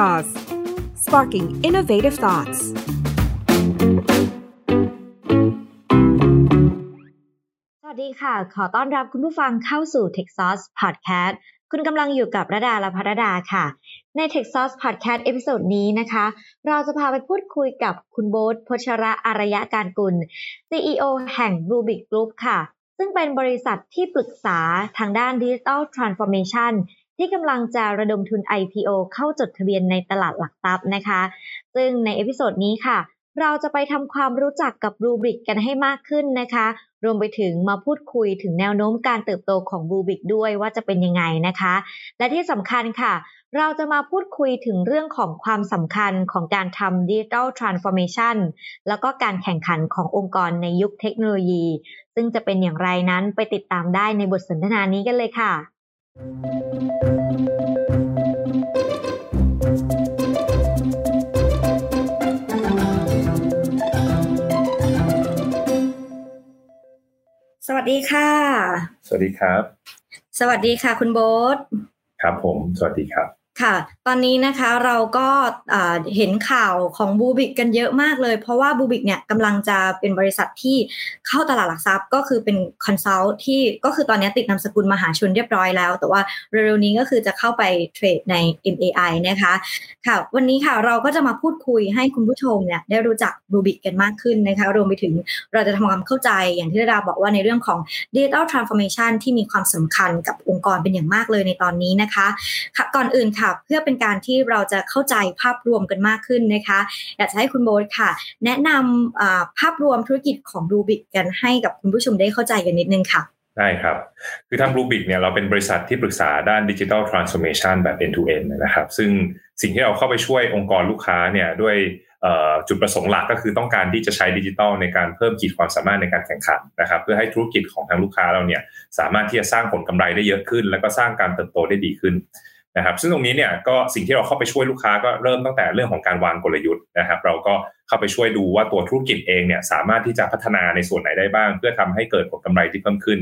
Jaws sparking innovative thoughts สวัสดีค่ะ ขอต้อนรับคุณผู้ฟังเข้าสู่ Tech Sauce Podcast คุณกำลังอยู่กับระดาและพระดาค่ะ ใน Tech Sauce Podcast เอพิโซดนี้นะคะ เราจะพาไปพูดคุยกับคุณโบ๊ทพชระอารยะการกุล CEO แห่ง Rubik Group ค่ะ ซึ่งเป็นบริษัทที่ปรึกษาทางด้าน Digital Transformation ที่กำลังจะระดมทุน IPO เข้าจดทะเบียนในตลาดหลักทรัพย์นะคะ ซึ่งใน episode นี้ค่ะ เราจะไปทำความรู้จักกับ Bluebik กันให้มากขึ้นนะคะ รวมไปถึงมาพูดคุยถึงแนวโน้มการเติบโตของ Bluebik ด้วยว่าจะเป็นยังไงนะคะ และที่สำคัญค่ะเราจะมาพูดคุยถึงเรื่องของความสำคัญของการทำ digital transformation แล้วก็การแข่งขันขององค์กรในยุคเทคโนโลยี ซึ่งจะเป็นอย่างไรนั้นไปติดตามได้ในบทสนทนานี้กันเลยค่ะ สวัสดีค่ะ สวัสดีครับ สวัสดีค่ะคุณโบ๊ทครับผม สวัสดีครับ ค่ะ ตอนนี้นะคะเราก็เห็นข่าวของบูบิกกันเยอะมากเลย เพราะว่าบูบิกเนี่ยกำลังจะเป็นบริษัทที่เข้าตลาดหลักทรัพย์ ก็คือเป็นคอนซัลท์ที่ก็คือตอนนี้ติดนามสกุลมหาชนเรียบร้อยแล้ว แต่ว่าเร็วๆนี้ก็คือจะเข้าไปเทรดใน MAI นะคะค่ะ วันนี้ค่ะเราก็จะมาพูดคุยให้คุณผู้ชมเนี่ยได้รู้จักบูบิกกันมากขึ้นนะคะรวมไปถึงเราจะทำความเข้าใจอย่างที่ดาบอกว่าในเรื่องของ Digital Transformation ที่มีความสำคัญกับองค์กรเป็นอย่างมากเลยในตอนนี้นะคะค่ะก่อนอื่นค่ะเพื่อเป็นการที่เราจะเข้าใจภาพรวมกันมากขึ้นนะคะ อยากจะให้คุณโบ๊ทค่ะ แนะนำภาพรวมธุรกิจของรูบิกกันให้กับคุณผู้ชมได้เข้าใจกันนิดนึงค่ะได้ครับ คือทางรูบิกเนี่ยเราเป็นบริษัทที่ปรึกษาด้านดิจิทัลทรานส์โอมชันแบบ end to end นะครับ ซึ่งสิ่งที่เราเข้าไปช่วยองค์กรลูกค้าเนี่ยด้วยจุดประสงค์หลักก็คือต้องการที่จะใช้ดิจิทัลในการเพิ่มขีดความสามารถในการแข่งขันนะครับเพื่อให้ธุรกิจของทางลูกค้าเราเนี่ยสามารถที่จะสร้างผลกำไรได้เยอะขึ้น แล้วก็สร้างการเติบโตได้ดีขึ้น นะครับซึ่งตรงนี้เนี่ยก็สิ่งที่เราเข้าไปช่วยลูกค้าก็เริ่มตั้งแต่เรื่องของการวางกลยุทธ์นะครับ เราก็เข้าไปช่วยดูว่าตัวธุรกิจเองเนี่ยสามารถที่จะพัฒนาในส่วนไหนได้บ้าง เพื่อทำให้เกิดผลกำไรที่เพิ่มขึ้น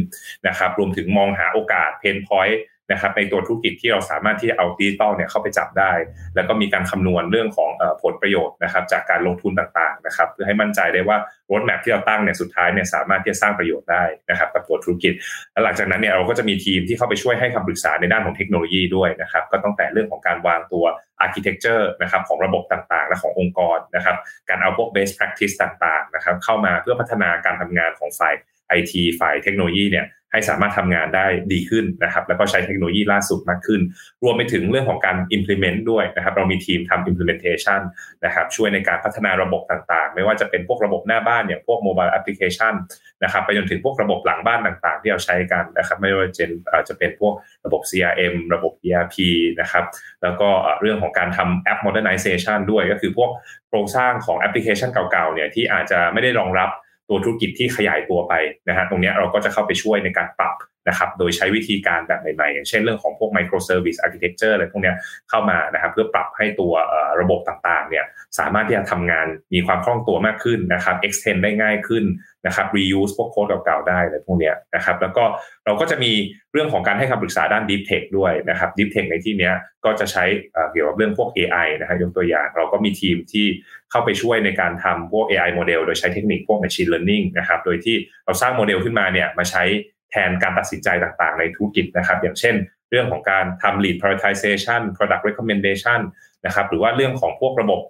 นะครับรวมถึงมองหาโอกาส pain point นะครับในตัวธุรกิจที่เราสามารถที่จะเอาดิจิตอลเนี่ยเข้าไปจับได้ แล้วก็มีการคำนวณเรื่องของผลประโยชน์นะครับจากการลงทุนต่างๆนะครับเพื่อให้มั่นใจได้ว่า roadmap ที่เราตั้งเนี่ยสุดท้ายเนี่ยสามารถที่จะสร้างประโยชน์ได้นะครับกับตัวธุรกิจ และหลังจากนั้นเนี่ยเราก็จะมีทีมที่เข้าไปช่วยให้คำปรึกษาในด้านของเทคโนโลยีด้วยนะครับก็ตั้งแต่เรื่องของการวางตัว architecture นะครับของระบบต่างๆ และขององค์กรนะครับการเอาพวก best practice ต่างๆนะครับเข้ามาเพื่อพัฒนาการทำงานของฝ่ายไอทีฝ่ายเทคโนโลยีเนี่ย ให้สามารถทำงานได้ดีขึ้นนะครับ แล้วก็ใช้เทคโนโลยีล่าสุดมากขึ้น รวมไปถึงเรื่องของการ implement ด้วยนะครับ เรามีทีมทำ implementation นะครับ ช่วยในการพัฒนาระบบต่างๆ ไม่ว่าจะเป็นพวกระบบหน้าบ้านอย่างพวก mobile application นะครับ ไปจนถึงพวกระบบหลังบ้านต่างๆ ที่เราใช้กันนะครับ ไม่ว่าจะจะเป็นพวกระบบ CRM ระบบ ERP นะครับ แล้วก็เรื่องของการทำแอป modernization ด้วย ก็คือพวกโครงสร้างของแอปพลิเคชันเก่าๆ เนี่ยที่อาจจะไม่ได้รองรับ ตัวธุรกิจที่ขยายตัวไปนะฮะตรงนี้เราก็จะเข้าไปช่วยในการปรับนะครับโดยใช้วิธีการแบบใหม่ๆอย่างเช่นเรื่องของพวก microservice architecture อะไรพวกนี้เข้ามานะครับเพื่อปรับให้ตัวระบบต่างๆเนี่ยสามารถที่จะทำงานมีความคล่องตัวมากขึ้นนะครับ extend ได้ง่ายขึ้น นะครับ reuse พวกโค้ดเก่าๆได้อะไรพวกนี้นะครับ แล้วก็เราก็จะมีเรื่องของการให้คำปรึกษาด้าน deep tech ด้วยนะครับ deep tech ในที่นี้ก็จะใช้เกี่ยวกับเรื่องพวก AI นะครับยกตัวอย่าง เราก็มีทีมที่เข้าไปช่วยในการทำพวก AI โมเดลโดยใช้เทคนิคพวก machine learning นะครับ โดยที่เราสร้างโมเดลขึ้นมาเนี่ยมาใช้แทนการตัดสินใจต่างๆ ในธุรกิจนะครับ อย่างเช่น เรื่องของการทำ lead prioritization product recommendation นะครับ หรือว่าเรื่องของพวกระบบ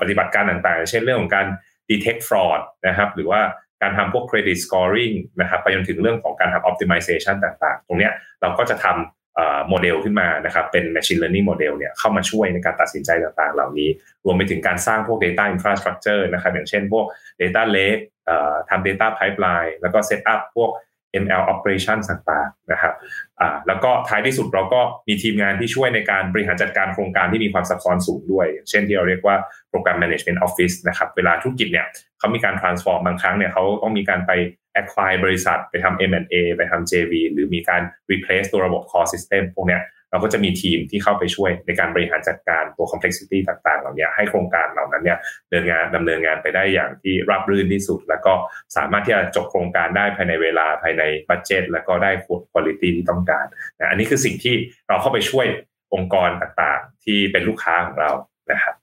ปฏิบัติการต่างๆ เช่นเรื่องของการ detect fraud นะครับ หรือว่า การทำพวก credit scoring นะครับไปจนถึงเรื่องของการทำ optimization ต่างๆ ตรงนี้เราก็จะทำโมเดลขึ้นมานะครับเป็น machine learning model เนี่ยเข้ามาช่วยในการตัดสินใจต่างๆ เหล่านี้ รวมไปถึงการสร้างพวก data infrastructure นะครับอย่างเช่นพวก data lake ทำ data pipeline แล้วก็ set up พวก ML operation ต่างๆนะครับอ่าแล้วก็ท้ายที่สุดเราก็มีทีมงานที่ช่วยในการบริหารจัดการโครงการที่มีความซับซ้อนสูงด้วย เช่นที่เราเรียกว่า program management office นะครับเวลาธุรกิจเนี่ยเขามีการ transform บางครั้งเนี่ยเขาต้องมีการไป acquire บริษัท ไปทำ M&A ไปทำ JV หรือมีการ replace ตัวระบบ core system พวกเนี้ย เราก็จะมีทีมที่เข้าไปช่วยในการบริหารจัดการตัว complexity ต่างๆ เหล่านี้ให้โครงการเหล่านั้นเนี่ยเดินงานดำเนินงานไปได้อย่างที่ราบรื่นที่สุด แล้วก็สามารถที่จะจบโครงการได้ภายในเวลาภายในบัตเจตแล้วก็ได้คุณภาพที่ต้องการนะอันนี้คือสิ่งที่เราเข้าไปช่วยองค์กรต่างๆ ที่เป็นลูกค้าของเรานะครับ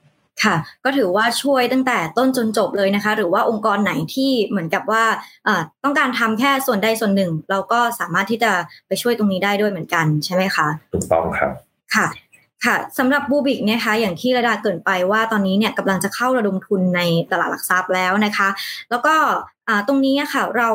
ค่ะ ก็ถือว่าช่วยตั้งแต่ต้นจนจบเลยนะคะ หรือว่าองค์กรไหนที่เหมือนกับว่าต้องการทำแค่ส่วนใดส่วนหนึ่ง เราก็สามารถที่จะไปช่วยตรงนี้ได้ด้วยเหมือนกันใช่ไหมคะถูกต้องครับค่ะค่ะสำหรับบูบิกเนี่ยคะอย่างที่ระดาเกินไปว่าตอนนี้เนี่ยกำลังจะเข้าระดมทุนในตลาดหลักทรัพย์แล้วนะคะ แล้วก็ตรงนี้ค่ะเรา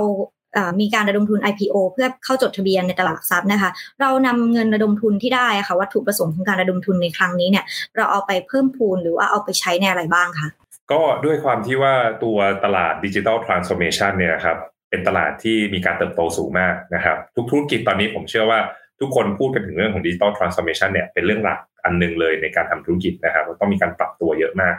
มีการระดมทุน IPO เพื่อเข้าจดทะเบียนในตลาดหลักทรัพย์นะคะ เรานำเงินระดมทุนที่ได้ค่ะวัตถุประสงค์ของการระดมทุนในครั้งนี้เนี่ย เราเอาไปเพิ่มพูนหรือว่าเอาไปใช้ในอะไรบ้างคะก็ด้วยความที่ว่าตัวตลาดดิจิทัลทรานส์โอมชันเนี่ยครับเป็นตลาดที่มีการเติบโตสูงมากนะครับ ทุกธุรกิจตอนนี้ผมเชื่อว่าทุกคนพูดกันถึงเรื่องของดิจิทัลทรานส์โอมชันเนี่ยเป็นเรื่องหลักอันหนึ่งเลยในการทำธุรกิจนะครับต้องมีการปรับตัวเยอะมาก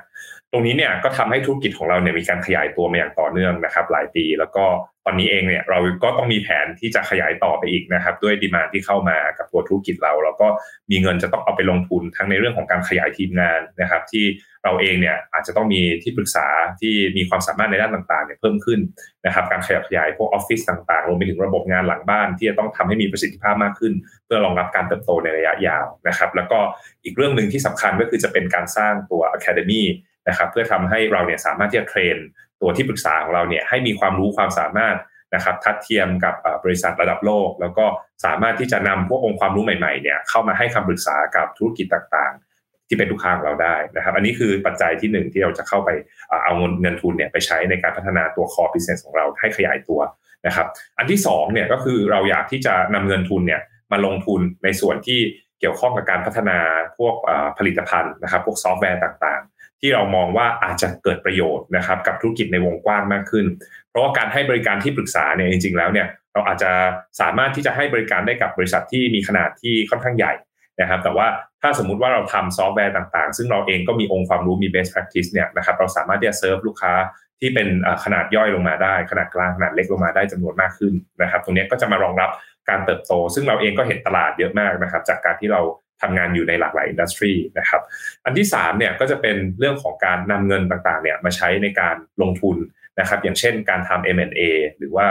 ตรงนี้เนี่ยก็ทำให้ธุรกิจของเราเนี่ยมีการขยายตัวมาอย่างต่อเนื่องนะครับ หลายปี แล้วก็ตอนนี้เองเนี่ยเราก็ต้องมีแผนที่จะขยายต่อไปอีกนะครับ ด้วยดีมาที่เข้ามากับตัวธุรกิจเรา แล้วก็มีเงินจะต้องเอาไปลงทุนทั้งในเรื่องของการขยายทีมงานนะครับ ที่เราเองเนี่ยอาจจะต้องมีที่ปรึกษาที่มีความสามารถในด้านต่างๆเนี่ยเพิ่มขึ้นนะครับ การขยับขยายพวกออฟฟิศต่างๆรวมไปถึงระบบงานหลังบ้าน ที่จะต้องทำให้มีประสิทธิภาพมากขึ้น เพื่อรองรับการเติบโตในระยะยาวนะครับ แล้วก็อีกเรื่องหนึ่งที่สำคัญก็คือจะเป็นการสร้างตัว Academy นะครับเพื่อทำให้เราเนี่ยสามารถที่จะเทรน ตัวที่ปรึกษาของเราเนี่ยให้มีความรู้ความสามารถนะครับทัดเทียมกับบริษัทระดับโลก แล้วก็สามารถที่จะนำพวกองค์ความรู้ใหม่ๆเนี่ยเข้ามาให้คำปรึกษากับธุรกิจต่างๆ ที่เป็นลูกค้าของเราได้นะครับ อันนี้คือปัจจัยที่หนึ่งที่เราจะเข้าไปเอาเงินเงินทุนเนี่ยไปใช้ในการพัฒนาตัว core business ของเราให้ขยายตัวนะครับอันที่2เนี่ยก็คือเราอยากที่จะนำเงินทุนเนี่ยมาลงทุนในส่วนที่เกี่ยวข้องกับการพัฒนาพวกผลิตภัณฑ์นะครับ พวกซอฟต์แวร์ต่างๆ ที่เรามองว่าอาจจะเกิดประโยชน์นะครับกับธุรกิจในวงกว้างมากขึ้น เพราะว่าการให้บริการที่ปรึกษาเนี่ยจริง ๆ แล้วเนี่ยเราอาจจะสามารถที่จะให้บริการได้กับบริษัทที่มีขนาดที่ค่อนข้างใหญ่นะครับแต่ว่าถ้าสมมุติว่าเราทำซอฟต์แวร์ต่างๆ ซึ่งเราเองก็มีองค์ความรู้มี best practice เนี่ยนะครับเราสามารถที่จะเซิร์ฟลูกค้าที่เป็นขนาดย่อยลงมาได้ ขนาดกลางขนาดเล็กลงมาได้จำนวนมากขึ้นนะครับ ตรงนี้ก็จะมารองรับการเติบโต ซึ่งเราเองก็เห็นตลาดเยอะมากนะครับ จากการที่เรา ทำงานอยู่ในหลากหลาย industry นะครับ อันที่3เนี่ยก็จะเป็นเรื่องของการนำเงินต่างๆเนี่ยมาใช้ในการลงทุนนะครับ อย่างเช่นการทำ M&A หรือว่า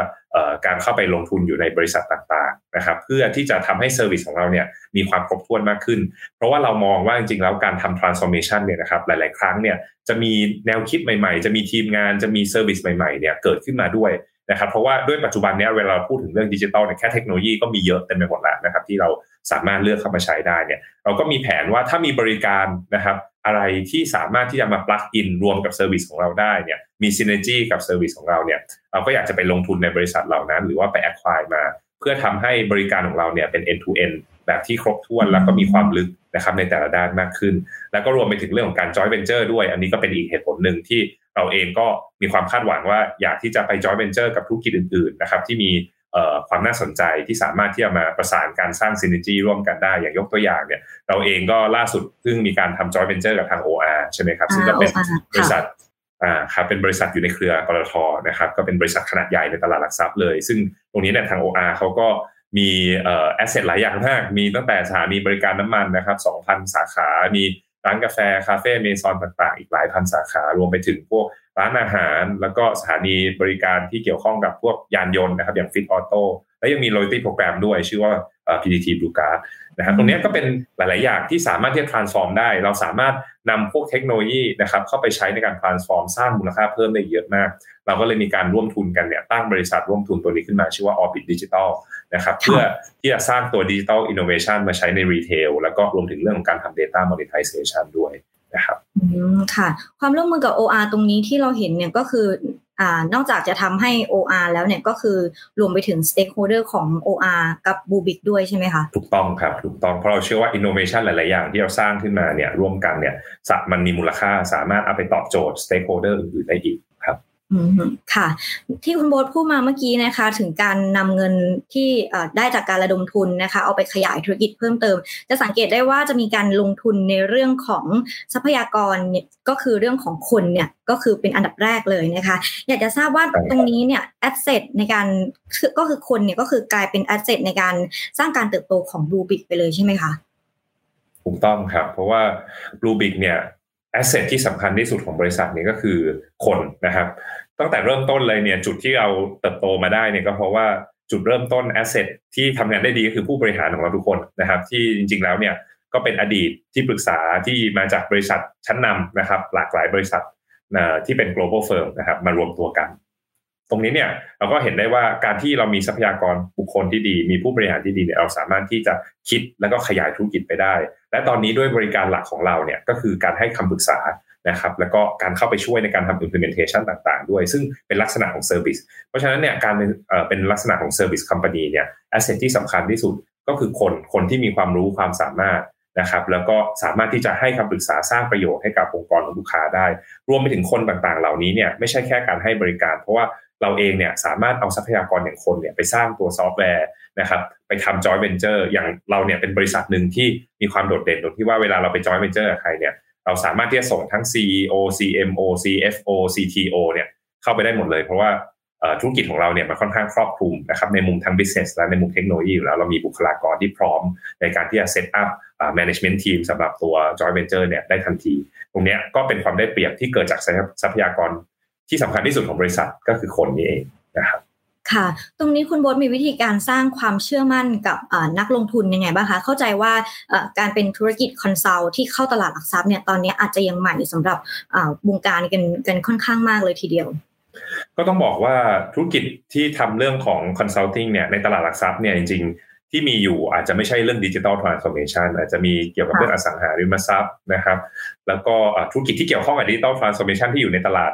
การเข้าไปลงทุนอยู่ในบริษัทต่างๆนะครับ เพื่อที่จะทำให้ service ของเราเนี่ยมีความครบถ้วนมากขึ้น เพราะว่าเรามองว่าจริงๆแล้วการทำ transformation เนี่ยนะครับ หลายๆ ครั้งเนี่ยจะมีแนวคิดใหม่ๆ จะมีทีมงานจะมี service ใหม่ๆเนี่ยเกิดขึ้นมาด้วย นะครับเพราะว่าด้วยปัจจุบันนี้เวลาเราพูดถึงเรื่องดิจิทัลเนี่ยแค่เทคโนโลยีก็มีเยอะเต็มไปหมดแล้วนะครับที่เราสามารถเลือกเข้ามาใช้ได้เนี่ยเราก็มีแผนว่าถ้ามีบริการนะครับอะไรที่สามารถที่จะมา plug in รวมกับ service ของเราได้เนี่ยมี synergy กับ service ของเราเนี่ยเราก็อยากจะไปลงทุนในบริษัทเหล่านั้น หรือว่าไป acquire มา เพื่อทำให้บริการของเราเนี่ยเป็น end to end แบบที่ครบถ้วนแล้วก็มีความลึกนะครับในแต่ละด้านมากขึ้น แล้วก็รวมไปถึงเรื่องของการ joint venture ด้วย อันนี้ก็เป็นอีกเหตุผลหนึ่งที่เราเองก็มีความคาดหวังว่าอยากที่จะไป joint venture กับธุรกิจอื่นๆนะครับที่มีความน่าสนใจที่สามารถที่จะมาประสานการสร้าง synergy ร่วมกันได้อย่างยกตัวอย่างเนี่ย เราเองก็ล่าสุดเพิ่งมีการทำจอยเวนเจอร์กับทาง OR ใช่ไหมครับซึ่งก็เป็นบริษัทอ่าครับเป็นบริษัทอยู่ในเครือปตท.นะครับ ก็เป็นบริษัทขนาดใหญ่ในตลาดหลักทรัพย์เลย ซึ่งตรงนี้เนี่ยทาง OR เขาก็ มีเออ asset หลายอย่างมาก มีตั้งแต่สถานีบริการน้ำมันนะครับ 2,000 สาขา มีร้านกาแฟ Café Amazon ต่างๆ อีกหลายพันสาขารวมไปถึงพวกร้านอาหาร แล้วก็สถานีบริการที่เกี่ยวข้องกับพวกยานยนต์นะครับ อย่าง FIT Auto และยังมี loyalty program ด้วยชื่อว่า PTT Blue Card นะครับตรงนี้ก็เป็นหลาย ๆ อย่างที่สามารถที่จะ transform ได้ เราสามารถนำพวกเทคโนโลยีนะครับเข้าไปใช้ในการ transform สร้างมูลค่าเพิ่มได้เยอะมาก เราก็เลยมีการร่วมทุนกันเนี่ยตั้งบริษัทร่วมทุนตัวนี้ขึ้นมาชื่อว่า Orbit Digital นะครับเพื่อที่จะสร้างตัว Digital Innovation มาใช้ในรีเทลแล้วก็รวมถึงเรื่องของการทำ Data Monetization ด้วยนะครับค่ะ ความร่วมมือกับ OR ตรงนี้ที่เราเห็นเนี่ยก็คือ อนอกจากจะทำให้ OR แล้วเนี่ยก็คือรวมไปถึง stakeholder ของ OR กับบูบิกด้วยใช่ไหมคะ ถูกต้องครับ ถูกต้องเพราะเราเชื่อว่า innovation หลาย ๆ อย่างที่เราสร้างขึ้นมาเนี่ยร่วมกันเนี่ยมันมีมูลค่าสามารถเอาไปตอบโจทย์ stakeholder อื่น ๆ ได้อีก ครับค่ะ ที่คุณโบ๊ทพูดมาเมื่อกี้นะคะ ถึงการนำเงินที่ได้จากการระดมทุนนะคะ เอาไปขยายธุรกิจเพิ่มเติม จะสังเกตได้ว่าจะมีการลงทุนในเรื่องของทรัพยากรเนี่ยก็คือเรื่องของคนเนี่ยก็คือเป็นอันดับแรกเลยนะคะ อยากจะทราบว่าตรงนี้เนี่ย asset ในการก็คือคนเนี่ยก็คือกลายเป็น asset ในการสร้างการเติบโตของบลูบิกไปเลยใช่ไหมคะถูกต้องครับ เพราะว่าบลูบิกเนี่ย แอสเซทที่สำคัญที่สุดของบริษัทนี้ก็คือคนนะครับ ตั้งแต่เริ่มต้นเลยเนี่ยจุดที่เราเติบโตมาได้เนี่ยก็เพราะว่าจุดเริ่มต้นแอสเซทที่ทำงานได้ดีก็คือผู้บริหารของเราทุกคนนะครับ ที่จริงๆแล้วเนี่ยก็เป็นอดีตที่ปรึกษาที่มาจากบริษัทชั้นนำนะครับ หลากหลายบริษัทที่เป็น global firm นะครับมารวมตัวกัน ตรงนี้เนี่ยเราก็เห็นได้ว่าการที่เรามีทรัพยากรบุคคลที่ดี มีผู้บริหารที่ดีเนี่ยเราสามารถที่จะคิดแล้วก็ขยายธุรกิจไปได้ และตอนนี้ด้วยบริการหลักของเราเนี่ยก็คือการให้คำปรึกษานะครับแล้วก็การเข้าไปช่วยในการทำ implementation ต่างๆ ด้วย ซึ่งเป็นลักษณะของ service เพราะฉะนั้นเนี่ยการเป็นเป็นลักษณะของ service company เนี่ย asset ที่สำคัญที่สุดก็คือคนคนที่มีความรู้ความสามารถนะครับแล้วก็สามารถที่จะให้คำปรึกษาสร้างประโยชน์ให้กับองค์กรของลูกค้าได้ รวมไปถึงคนต่างๆ เหล่านี้เนี่ยไม่ใช่แค่การให้บริการ เพราะว่า เราเองเนี่ยสามารถเอาทรัพยากรอย่างคนเนี่ยไปสร้างตัวซอฟต์แวร์นะครับไปทำ joint venture อย่างเราเนี่ยเป็นบริษัทหนึ่งที่มีความโดดเด่นตรงที่ว่าเวลาเราไป joint venture กับใครเนี่ยเราสามารถที่จะส่งทั้ง CEO CMO CFO CTO เนี่ยเข้าไปได้หมดเลย เพราะว่าธุรกิจของเราเนี่ยมันค่อนข้างครอบคลุมนะครับในมุมทาง business และในมุมเทคโนโลยีอยู่แล้วเรามีบุคลากรที่พร้อมในการที่จะ set up management team สำหรับตัว joint venture เนี่ยได้ทันที ตรงนี้ก็เป็นความได้เปรียบที่เกิดจากทรัพยากร ที่สำคัญที่สุดของบริษัทก็คือคนนี้เองนะครับค่ะ ตรงนี้คุณโบ๊ทมีวิธีการสร้างความเชื่อมั่นกับนักลงทุนยังไงบ้างคะ เข้าใจว่าการเป็นธุรกิจ consult ที่เข้าตลาดหลักทรัพย์เนี่ยตอนนี้อาจจะยังใหม่สำหรับวงการกันกันค่อนข้างมากเลยทีเดียว ก็ต้องบอกว่าธุรกิจที่ทำเรื่องของ consulting เนี่ยในตลาดหลักทรัพย์เนี่ยจริงๆ ที่มีอยู่อาจจะไม่ใช่เรื่อง digital transformation อาจจะมีเกี่ยวกับเรื่องอสังหาริมทรัพย์นะครับ แล้วก็ธุรกิจที่เกี่ยวข้องกับ digital transformation ที่อยู่ในตลาด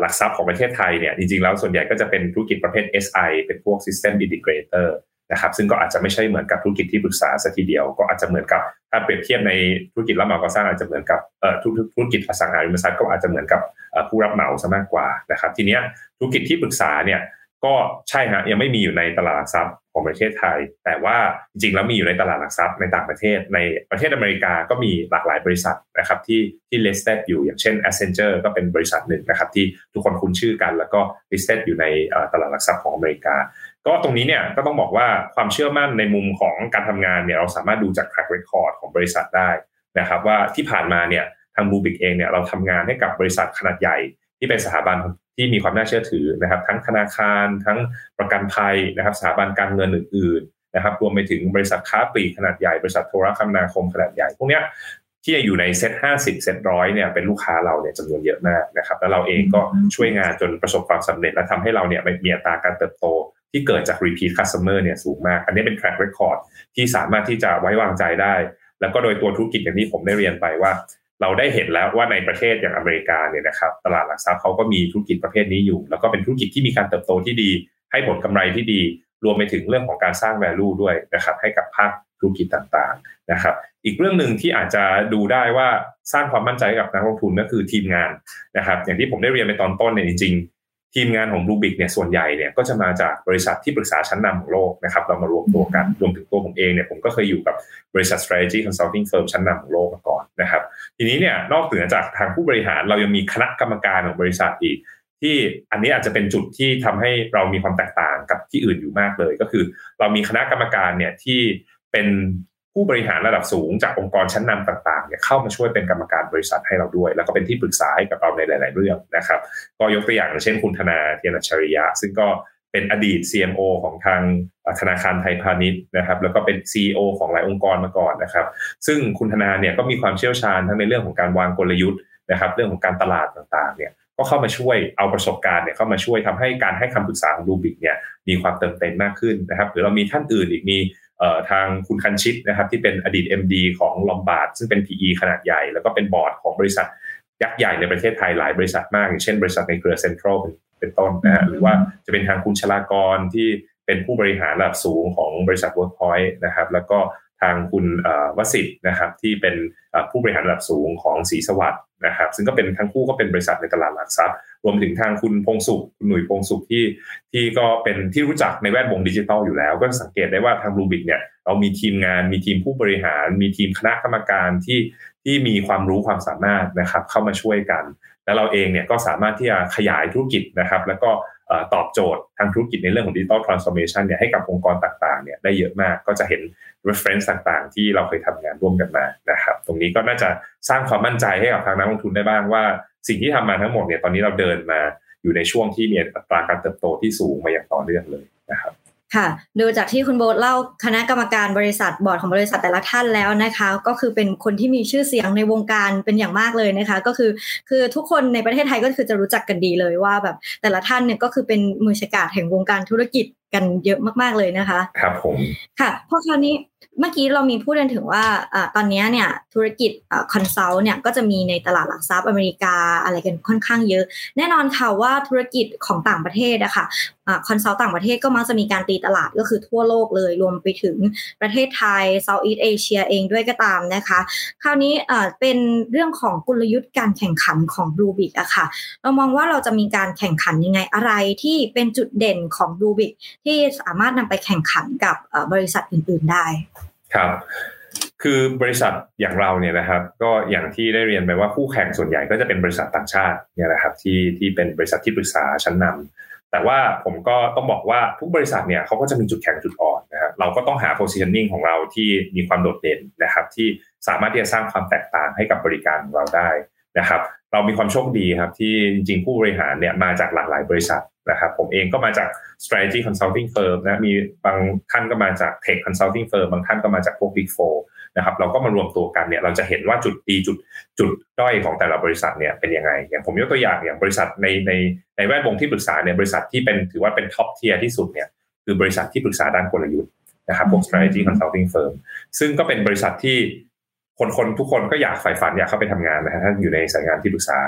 หลักทรัพย์ของประเทศไทยเนี่ยจริงๆแล้วส่วนใหญ่ก็จะเป็นธุรกิจประเภท SI เป็นพวก System Integrator นะครับซึ่งก็อาจจะไม่ใช่เหมือนกับธุรกิจที่ปรึกษาสัทีเดียว ก็อาจจะเหมือนกับถ้าเปรียบเทียบในธุรกิจรับเหมาก่อสร้างอาจจะเหมือนกับธุรกิจอสังหาริมทรัพย์ก็อาจจะเหมือนกับผู้รับเหมาซะมากกว่านะครับทีนี้ธุรกิจที่ปรึกษาเนี่ย ก็ใช่ฮะยังไม่มีอยู่ในตลาดหลักทรัพย์ของประเทศไทย แต่ว่าจริงๆแล้วมีอยู่ในตลาดหลักทรัพย์ในต่างประเทศ ในประเทศอเมริกาก็มีหลากหลายบริษัทนะครับที่ที่ listed อยู่อย่างเช่น Accenture ก็เป็นบริษัทหนึ่งนะครับที่ทุกคนคุ้นชื่อกัน แล้วก็ listed อยู่ในตลาดหลักทรัพย์ของอเมริกา ก็ตรงนี้เนี่ยก็ต้องบอกว่าความเชื่อมั่นในมุมของการทำงานเนี่ยเราสามารถดูจาก track record ของบริษัทได้นะครับว่าที่ผ่านมาเนี่ยทางบูบิกเองเนี่ยเราทำงานให้กับบริษัทขนาดใหญ่ ที่เป็นสถาบันที่มีความน่าเชื่อถือนะครับ ทั้งธนาคาร ทั้งประกันภัยนะครับ สถาบันการเงินอื่น ๆ นะครับ รวมไปถึงบริษัทค้าปลีกขนาดใหญ่บริษัทโทรคมนาคมขนาดใหญ่ พวกนี้ที่อยู่ในเซ็ตห้าสิบเซ็ตร้อยเนี่ยเป็นลูกค้าเราเนี่ยจำนวนเยอะมากนะครับ แล้วเราเองก็ช่วยงานจนประสบความสำเร็จและทำให้เราเนี่ยมีอัตราการเติบโตที่เกิดจาก repeat customer เนี่ยสูงมาก อันนี้เป็น track record ที่สามารถที่จะไว้วางใจได้ แล้วก็โดยตัวธุรกิจอย่างที่ผมได้เรียนไปว่า เราได้เห็นแล้วว่าในประเทศอย่างอเมริกาเนี่ยนะครับตลาดหลักทรัพย์เขาก็มีธุรกิจประเภทนี้อยู่ แล้วก็เป็นธุรกิจที่มีการเติบโตที่ดี ให้ผลกำไรที่ดี รวมไปถึงเรื่องของการสร้าง value ด้วยนะครับให้กับภาคธุรกิจต่างๆนะครับ อีกเรื่องหนึ่งที่อาจจะดูได้ว่าสร้างความมั่นใจกับนักลงทุนก็คือทีมงานนะครับ อย่างที่ผมได้เรียนไปตอนต้นเนี่ยจริง ทีมงานของบลูบิกเนี่ยส่วนใหญ่เนี่ยก็จะมาจากบริษัทที่ปรึกษาชั้นนำของโลกนะครับเรามารวมตัวกันรวมถึงตัวผมเองเนี่ยผมก็เคยอยู่กับบริษัท strategy consulting firm ชั้นนำของโลกมาก่อนนะครับ ทีนี้เนี่ยนอกเหนือจากทางผู้บริหารเรายังมีคณะกรรมการของบริษัทอีก ที่อันนี้อาจจะเป็นจุดที่ทำให้เรามีความแตกต่างกับที่อื่นอยู่มากเลย ก็คือ เรามีคณะกรรมการเนี่ยที่เป็น ผู้บริหารระดับสูงจากองค์กรชั้นนำต่างๆเนี่ยเข้ามาช่วยเป็นกรรมการบริษัทให้เราด้วย แล้วก็เป็นที่ปรึกษาให้กับเราในหลาย ๆ เรื่องนะครับ ก็ยกตัวอย่างเช่นคุณธนาเทียนอัจฉริยะ ซึ่งก็เป็นอดีต CMO ของทางธนาคารไทยพาณิชย์นะครับแล้วก็เป็น CEO ของหลายองค์กรมาก่อนนะครับ ซึ่งคุณธนาเนี่ยก็มีความเชี่ยวชาญทั้งในเรื่องของการวางกลยุทธ์นะครับเรื่องของการตลาดต่างๆเนี่ยก็เข้ามาช่วยเอาประสบการณ์เนี่ยเข้ามาช่วยทำให้การให้คำปรึกษาของดูบิกเนี่ยมีความเติมเต็มมากขึ้นนะครับหรือเรามีท่านอื่นอีกมี ทางคุณคันชิตนะครับที่เป็นอดีต MD ของลอมบาร์ดซึ่งเป็น PE ขนาดใหญ่ แล้วก็เป็นบอร์ดของบริษัทยักษ์ใหญ่ในประเทศไทยหลายบริษัทมาก อย่างเช่นบริษัทในเครือเซ็นทรัลเป็นต้นนะฮะหรือว่าจะเป็นทางคุณชลากรที่เป็นผู้บริหารระดับสูงของบริษัท Workpoint นะครับแล้วก็ ทางคุณวสิทธ์นะครับที่เป็นผู้บริหารระดับสูงของสีสวัสด์นะครับซึ่งก็เป็นทั้งคู่ก็เป็นบริษัทในตลาดหลักทรัพย์ รวมถึงทางคุณพงศ์สุขคุณหนุ่ยพงศ์สุขที่ที่ก็เป็นที่รู้จักในแวดวงดิจิทัลอยู่แล้ว ก็สังเกตได้ว่าทางบลูบิกเนี่ยเรามีทีมงานมีทีมผู้บริหาร มีทีมคณะกรรมการที่ที่มีความรู้ความสามารถนะครับเข้ามาช่วยกัน แล้วเราเองเนี่ยก็สามารถที่จะขยายธุรกิจนะครับ แล้วก็ ตอบโจทย์ทางธุรกิจในเรื่องของ digital transformation เนี่ยให้กับองค์กรต่างๆเนี่ยได้เยอะมากก็จะเห็น reference ต่างๆ ที่เราเคยทำงานร่วมกันมานะครับ ตรงนี้ก็น่าจะสร้างความมั่นใจให้กับทางนักลงทุนได้บ้างว่า สิ่งที่ทำมาทั้งหมดเนี่ยตอนนี้เราเดินมาอยู่ในช่วงที่มีอัตราการเติบโตที่สูงมาอย่างต่อเนื่องเลยนะครับ ค่ะดูจากที่คุณโบทเล่าคณะกรรมการบริษัทบอร์ดของบริษัทแต่ละท่านแล้วนะคะ ก็คือเป็นคนที่มีชื่อเสียงในวงการเป็นอย่างมากเลยนะคะ ก็คือคือทุกคนในประเทศไทยก็คือจะรู้จักกันดีเลยว่าแบบแต่ละท่านเนี่ยก็คือเป็นมือฉกาจแห่งวงการธุรกิจกันเยอะมากๆเลยนะคะ ครับผมค่ะพอคราวนี้เมื่อกี้เรามีพูดกันถึงว่าอ่ะตอนนี้เนี่ยธุรกิจ consult เนี่ยก็จะมีในตลาดหลักทรัพย์อเมริกาอะไรกันค่อนข้างเยอะ แน่นอนค่ะว่าธุรกิจของต่างประเทศอะค่ะ consult ต่างประเทศก็มักจะมีการตีตลาดก็คือทั่วโลกเลยรวมไปถึงประเทศไทย Southeast Asia เองด้วยก็ตามนะคะ คราวนี้เป็นเรื่องของกลยุทธ์การแข่งขันของบลูบิกอะค่ะ เรามองว่าเราจะมีการแข่งขันยังไงอะไรที่เป็นจุดเด่นของบลูบิกที่สามารถนำไปแข่งขันกับบริษัทอื่น ๆได้ ครับคือบริษัทอย่างเราเนี่ยนะครับ ก็อย่างที่ได้เรียนไปว่าคู่แข่งส่วนใหญ่ก็จะเป็นบริษัทต่างชาติเนี่ยนะครับที่ที่เป็นบริษัทที่ปรึกษาชั้นนำ แต่ว่าผมก็ต้องบอกว่าทุกบริษัทเนี่ยเขาก็จะมีจุดแข็งจุดอ่อนนะครับเราก็ต้องหา positioning ของเราที่มีความโดดเด่นนะครับ ที่สามารถที่จะสร้างความแตกต่างให้กับบริการของเราได้นะครับ เรามีความโชคดีครับที่จริงๆ ผู้บริหารเนี่ยมาจากหลากหลายบริษัทนะครับ ผมเองก็มาจาก strategy consulting firm นะมีบางท่านก็มาจาก tech consulting firm บางท่านก็มาจากพวก big four นะครับเราก็มารวมตัวกันเนี่ยเราจะเห็นว่าจุดดีจุดจุดด้อยของแต่ละบริษัทเนี่ยเป็นยังไง อย่างผมยกตัวอย่างอย่างบริษัทในในในแวดวงที่ปรึกษาเนี่ยบริษัทที่เป็นถือว่าเป็น top tier ที่สุดเนี่ยคือบริษัทที่ปรึกษาด้านกลยุทธ์นะครับพวก strategy consulting firm ซึ่งก็เป็นบริษัทที่คนคนทุกคนก็อยากใฝ่ฝันอยากเข้าไปทำงานนะฮะถ้าอยู่ในสายงานที่ปรึกษา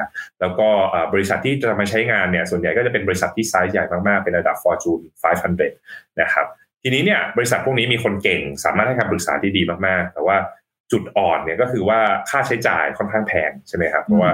แล้วก็บริษัทที่จะมาใช้งานเนี่ยส่วนใหญ่ก็จะเป็นบริษัทที่ไซส์ใหญ่มากๆ เป็นระดับ Fortune 500 นะครับ ทีนี้เนี่ยบริษัทพวกนี้มีคนเก่ง สามารถให้คำปรึกษาที่ดีมากๆ แต่ว่าจุดอ่อนเนี่ยก็คือว่าค่าใช้จ่ายค่อนข้างแพงใช่ไหมครับเพราะว่า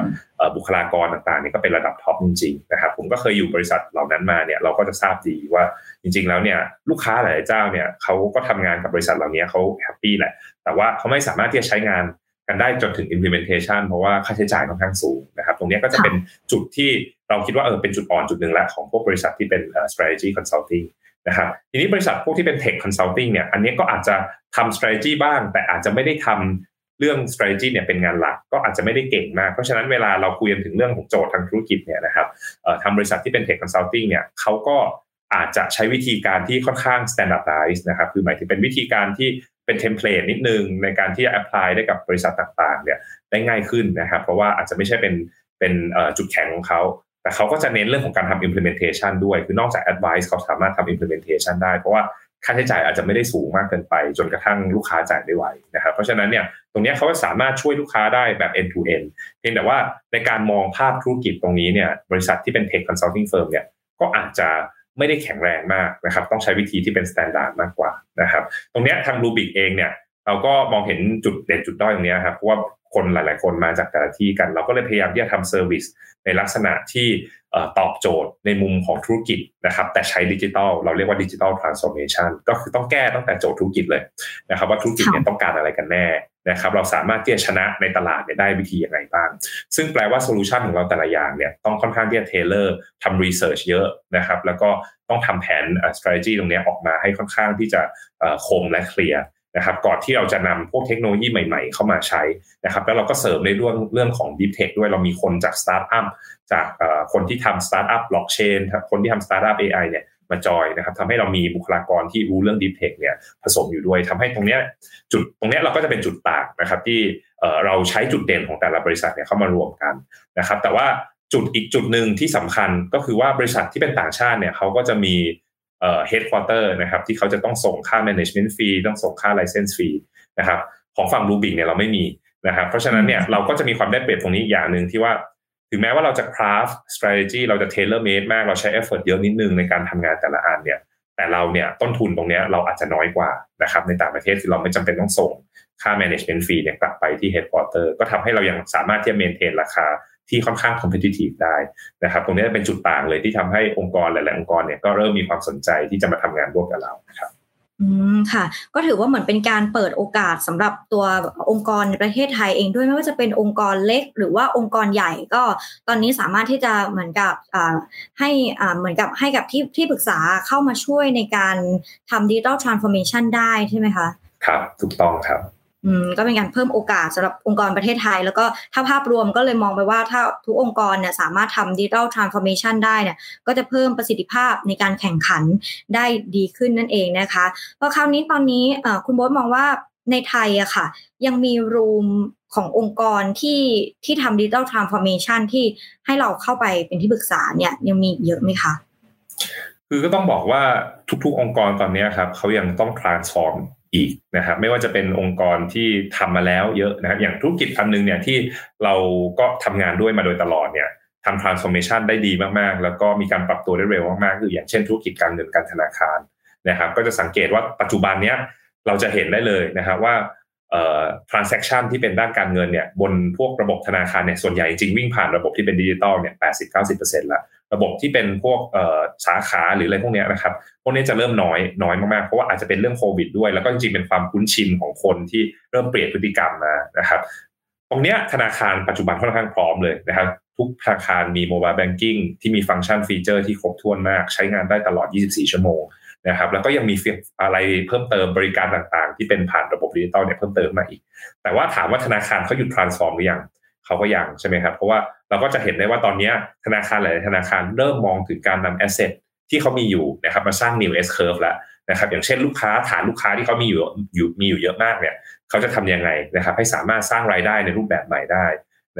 บุคลากรต่างๆนี่ก็เป็นระดับ top จริงๆนะครับผมก็เคยอยู่บริษัทเหล่านั้นมาเนี่ยเราก็จะทราบดีว่าจริง ๆ แล้วเนี่ยลูกค้าหลายเจ้าเนี่ยเขาก็ทำงานกับบริษัทเหล่านี้เขาแฮปปี้แหละแต่ว่าเขาไม่สามารถที่จะใช้งานกันได้จนถึง implementation เพราะว่าค่าใช้จ่ายค่อนข้างสูงนะครับตรงนี้ก็จะเป็นจุดที่เราคิดว่าเออเป็นจุดอ่อนจุดหนึ่งแหละของพวกบริษัทที่เป็น strategy consulting นะครับทีนี้บริษัทพวกที่เป็น tech consulting เนี่ยอันนี้ก็อาจจะทำ strategy บ้าง แต่อาจจะไม่ได้ทำเรื่อง strategy เนี่ยเป็นงานหลัก ก็อาจจะไม่ได้เก่งมาก เพราะฉะนั้นเวลาเราคุยกันถึงเรื่องของโจทย์ทางธุรกิจเนี่ยนะครับทำบริษัทที่เป็น tech consulting เนี่ยเขาก็อาจจะใช้วิธีการที่ค่อนข้าง standardize นะครับคือหมายถึงเป็นวิธีการที่เป็นเทมเพลตนิดนึงในการที่จะแอพพลายได้กับบริษัทต่างๆเนี่ยได้ง่ายขึ้นนะครับเพราะว่าอาจจะไม่ใช่เป็นเป็นจุดแข็งของเขา แต่เขาก็จะเน้นเรื่องของการทำ implementation ด้วย คือนอกจาก advice เขาสามารถทำ implementation ได้ เพราะว่าค่าใช้จ่ายอาจจะไม่ได้สูงมากเกินไป จนกระทั่งลูกค้าจ่ายไม่ไวนะครับ เพราะฉะนั้นเนี่ยตรงนี้เขาก็สามารถช่วยลูกค้าได้แบบ end to end เพียงแต่ว่าในการมองภาพธุรกิจตรงนี้เนี่ยบริษัทที่เป็น tech consulting firm เนี่ยก็อาจจะไม่ได้แข็งแรงมากนะครับ ต้องใช้วิธีที่เป็น standard มากกว่านะครับ ตรงนี้ทางบลูบิกเองเนี่ยเราก็มองเห็นจุดเด่นจุดด้อยตรงนี้ครับเพราะว่าคนหลาย ๆ คนมาจากแต่ละที่กัน เราก็เลยพยายามที่จะทำ service ในลักษณะที่ตอบโจทย์ในมุมของธุรกิจนะครับ แต่ใช้ดิจิทัลเราเรียกว่า digital transformation ก็คือต้องแก้ตั้งแต่โจทย์ธุรกิจเลยนะครับ ว่าธุรกิจเนี่ยต้องการอะไรกันแน่นะครับ เราสามารถที่จะชนะในตลาดเนี่ยได้วิธีอย่างไรบ้าง ซึ่งแปลว่า solution ของเราแต่ละอย่างเนี่ยต้องค่อนข้างที่จะ tailor ทำ research เยอะนะครับ แล้วก็ต้องทำแผน strategy ตรงนี้ออกมาให้ค่อนข้างที่จะคมและ clear นะครับก่อนที่เราจะนำพวกเทคโนโลยีใหม่ๆ เข้ามาใช้นะครับแล้วเราก็เสริมในเรื่องเรื่องของ Deep Tech ด้วยเรามีคนจากสตาร์ทอัพจากคนที่ทำสตาร์ทอัพบล็อกเชนคนที่ทำสตาร์ทอัพ AI เนี่ยมาจอยนะครับทำให้เรามีบุคลากรที่รู้เรื่อง Deep Tech เนี่ยผสมอยู่ด้วยทำให้ตรงเนี้ยจุดตรงเนี้ยเราก็จะเป็นจุดต่างนะครับที่เราใช้จุดเด่นของแต่ละบริษัทเนี่ยเข้ามารวมกันนะครับแต่ว่าจุดอีกจุดหนึ่งที่สำคัญก็คือว่าบริษัทที่เป็นต่างชาติเนี่ยเขาก็จะมี เอ่อ headquarter นะครับที่เขาจะต้องส่งค่า management fee ต้องส่งค่า license fee นะครับของฝั่ง Rubik เนี่ยเราไม่มีนะครับเพราะฉะนั้นเนี่ยเราก็จะมีความได้เปรียบตรงนี้อย่างหนึ่งที่ว่าถึงแม้ว่าเราจะ craft strategy เราจะ tailor made มากเราใช้ effort เยอะนิดนึงในการทำงานแต่ละอันเนี่ยแต่เราเนี่ยต้นทุนตรงนี้เราอาจจะน้อยกว่านะครับในต่างประเทศคือเราไม่จำเป็นต้องส่งค่า management fee เนี่ยกลับไปที่ headquarter ก็ทำให้เรายังสามารถที่จะ maintain ราคา ที่ค่อนข้าง competitive ได้นะครับตรงนี้เป็นจุดต่างเลยที่ทำให้องค์กรหลาย ๆ องค์กรเนี่ยก็เริ่มมีความสนใจที่จะมาทำงานร่วมกับเราครับอืมค่ะ ก็ถือว่าเหมือนเป็นการเปิดโอกาสสำหรับตัวองค์กรในประเทศไทยเองด้วยไม่ว่าจะเป็นองค์กรเล็ก หรือว่าองค์กรใหญ่ก็ตอนนี้สามารถที่จะเหมือนกับให้เหมือนกับให้กับที่ที่ปรึกษาเข้ามาช่วยในการทำ digital transformation ได้ใช่ไหมคะ ครับ ถูกต้องครับอืม ก็เป็นการเพิ่มโอกาสสำหรับองค์กรประเทศไทย แล้วก็ถ้าภาพรวมก็เลยมองไปว่าถ้าทุกองค์กรเนี่ยสามารถทำ digital transformation ได้เนี่ยก็จะเพิ่มประสิทธิภาพในการแข่งขันได้ดีขึ้นนั่นเองนะคะพอคราวนี้ตอนนี้คุณโบ๊ทมองว่าในไทยอะค่ะ ยังมีรูมขององค์กรที่ที่ทำดิจิทัลทรานส์ฟอร์เมชันที่ให้เราเข้าไปเป็นที่ปรึกษาเนี่ยยังมีเยอะไหมคะคือก็ต้องบอกว่าทุกๆ องค์กรตอนนี้ครับเขายังต้อง transform อีกนะครับไม่ว่าจะเป็นองค์กรที่ทำมาแล้วเยอะนะครับอย่างธุรกิจอันนึงเนี่ยที่เราก็ทำงานด้วยมาโดยตลอดเนี่ยทำ transformation ได้ดีมากๆ แล้วก็มีการปรับตัวได้เร็วมากๆคืออย่างเช่นธุรกิจการเงินการธนาคารนะครับ ก็จะสังเกตว่าปัจจุบันเนี้ยเราจะเห็นได้เลยนะครับว่า transaction ที่เป็นด้านการเงินเนี่ยบนพวกระบบธนาคารเนี่ยส่วนใหญ่จริงวิ่งผ่านระบบที่เป็นดิจิตอลเนี่ยแปดสิบเก้าสิบเปอร์เซ็นต์ละ ระบบที่เป็นพวกสาขาหรืออะไรพวกนี้นะครับ พวกนี้จะเริ่มน้อยน้อยมากๆ เพราะว่าอาจจะเป็นเรื่องโควิดด้วย แล้วก็จริงๆ เป็นความคุ้นชินของคนที่เริ่มเปลี่ยนพฤติกรรมมานะครับ ตรงนี้ธนาคารปัจจุบันค่อนข้างพร้อมเลยนะครับ ทุกธนาคารมี mobile banking ที่มีฟังก์ชัน feature ที่ครบถ้วนมาก ใช้งานได้ตลอด 24 ชั่วโมงนะครับ แล้วก็ยังมีอะไรเพิ่มเติมบริการต่างๆ ที่เป็นผ่านระบบดิจิตอลเนี่ยเพิ่มเติมมาอีก แต่ว่าถามว่าธนาคารเขาหยุด transform หรือยัง เขาก็ยังใช่ไหมครับ เพราะว่าเราก็จะเห็นได้ว่าตอนนี้ธนาคารหลายธนาคารเริ่มมองถึงการนำ asset ที่เขามีอยู่นะครับมาสร้าง new S curve แล้วนะครับอย่างเช่นลูกค้าฐานลูกค้าที่เขามีอยู่อยู่มีอยู่เยอะมากเนี่ยเขาจะทํำยังไงนะครับให้สามารถสร้างรายได้ในรูปแบบใหม่ได้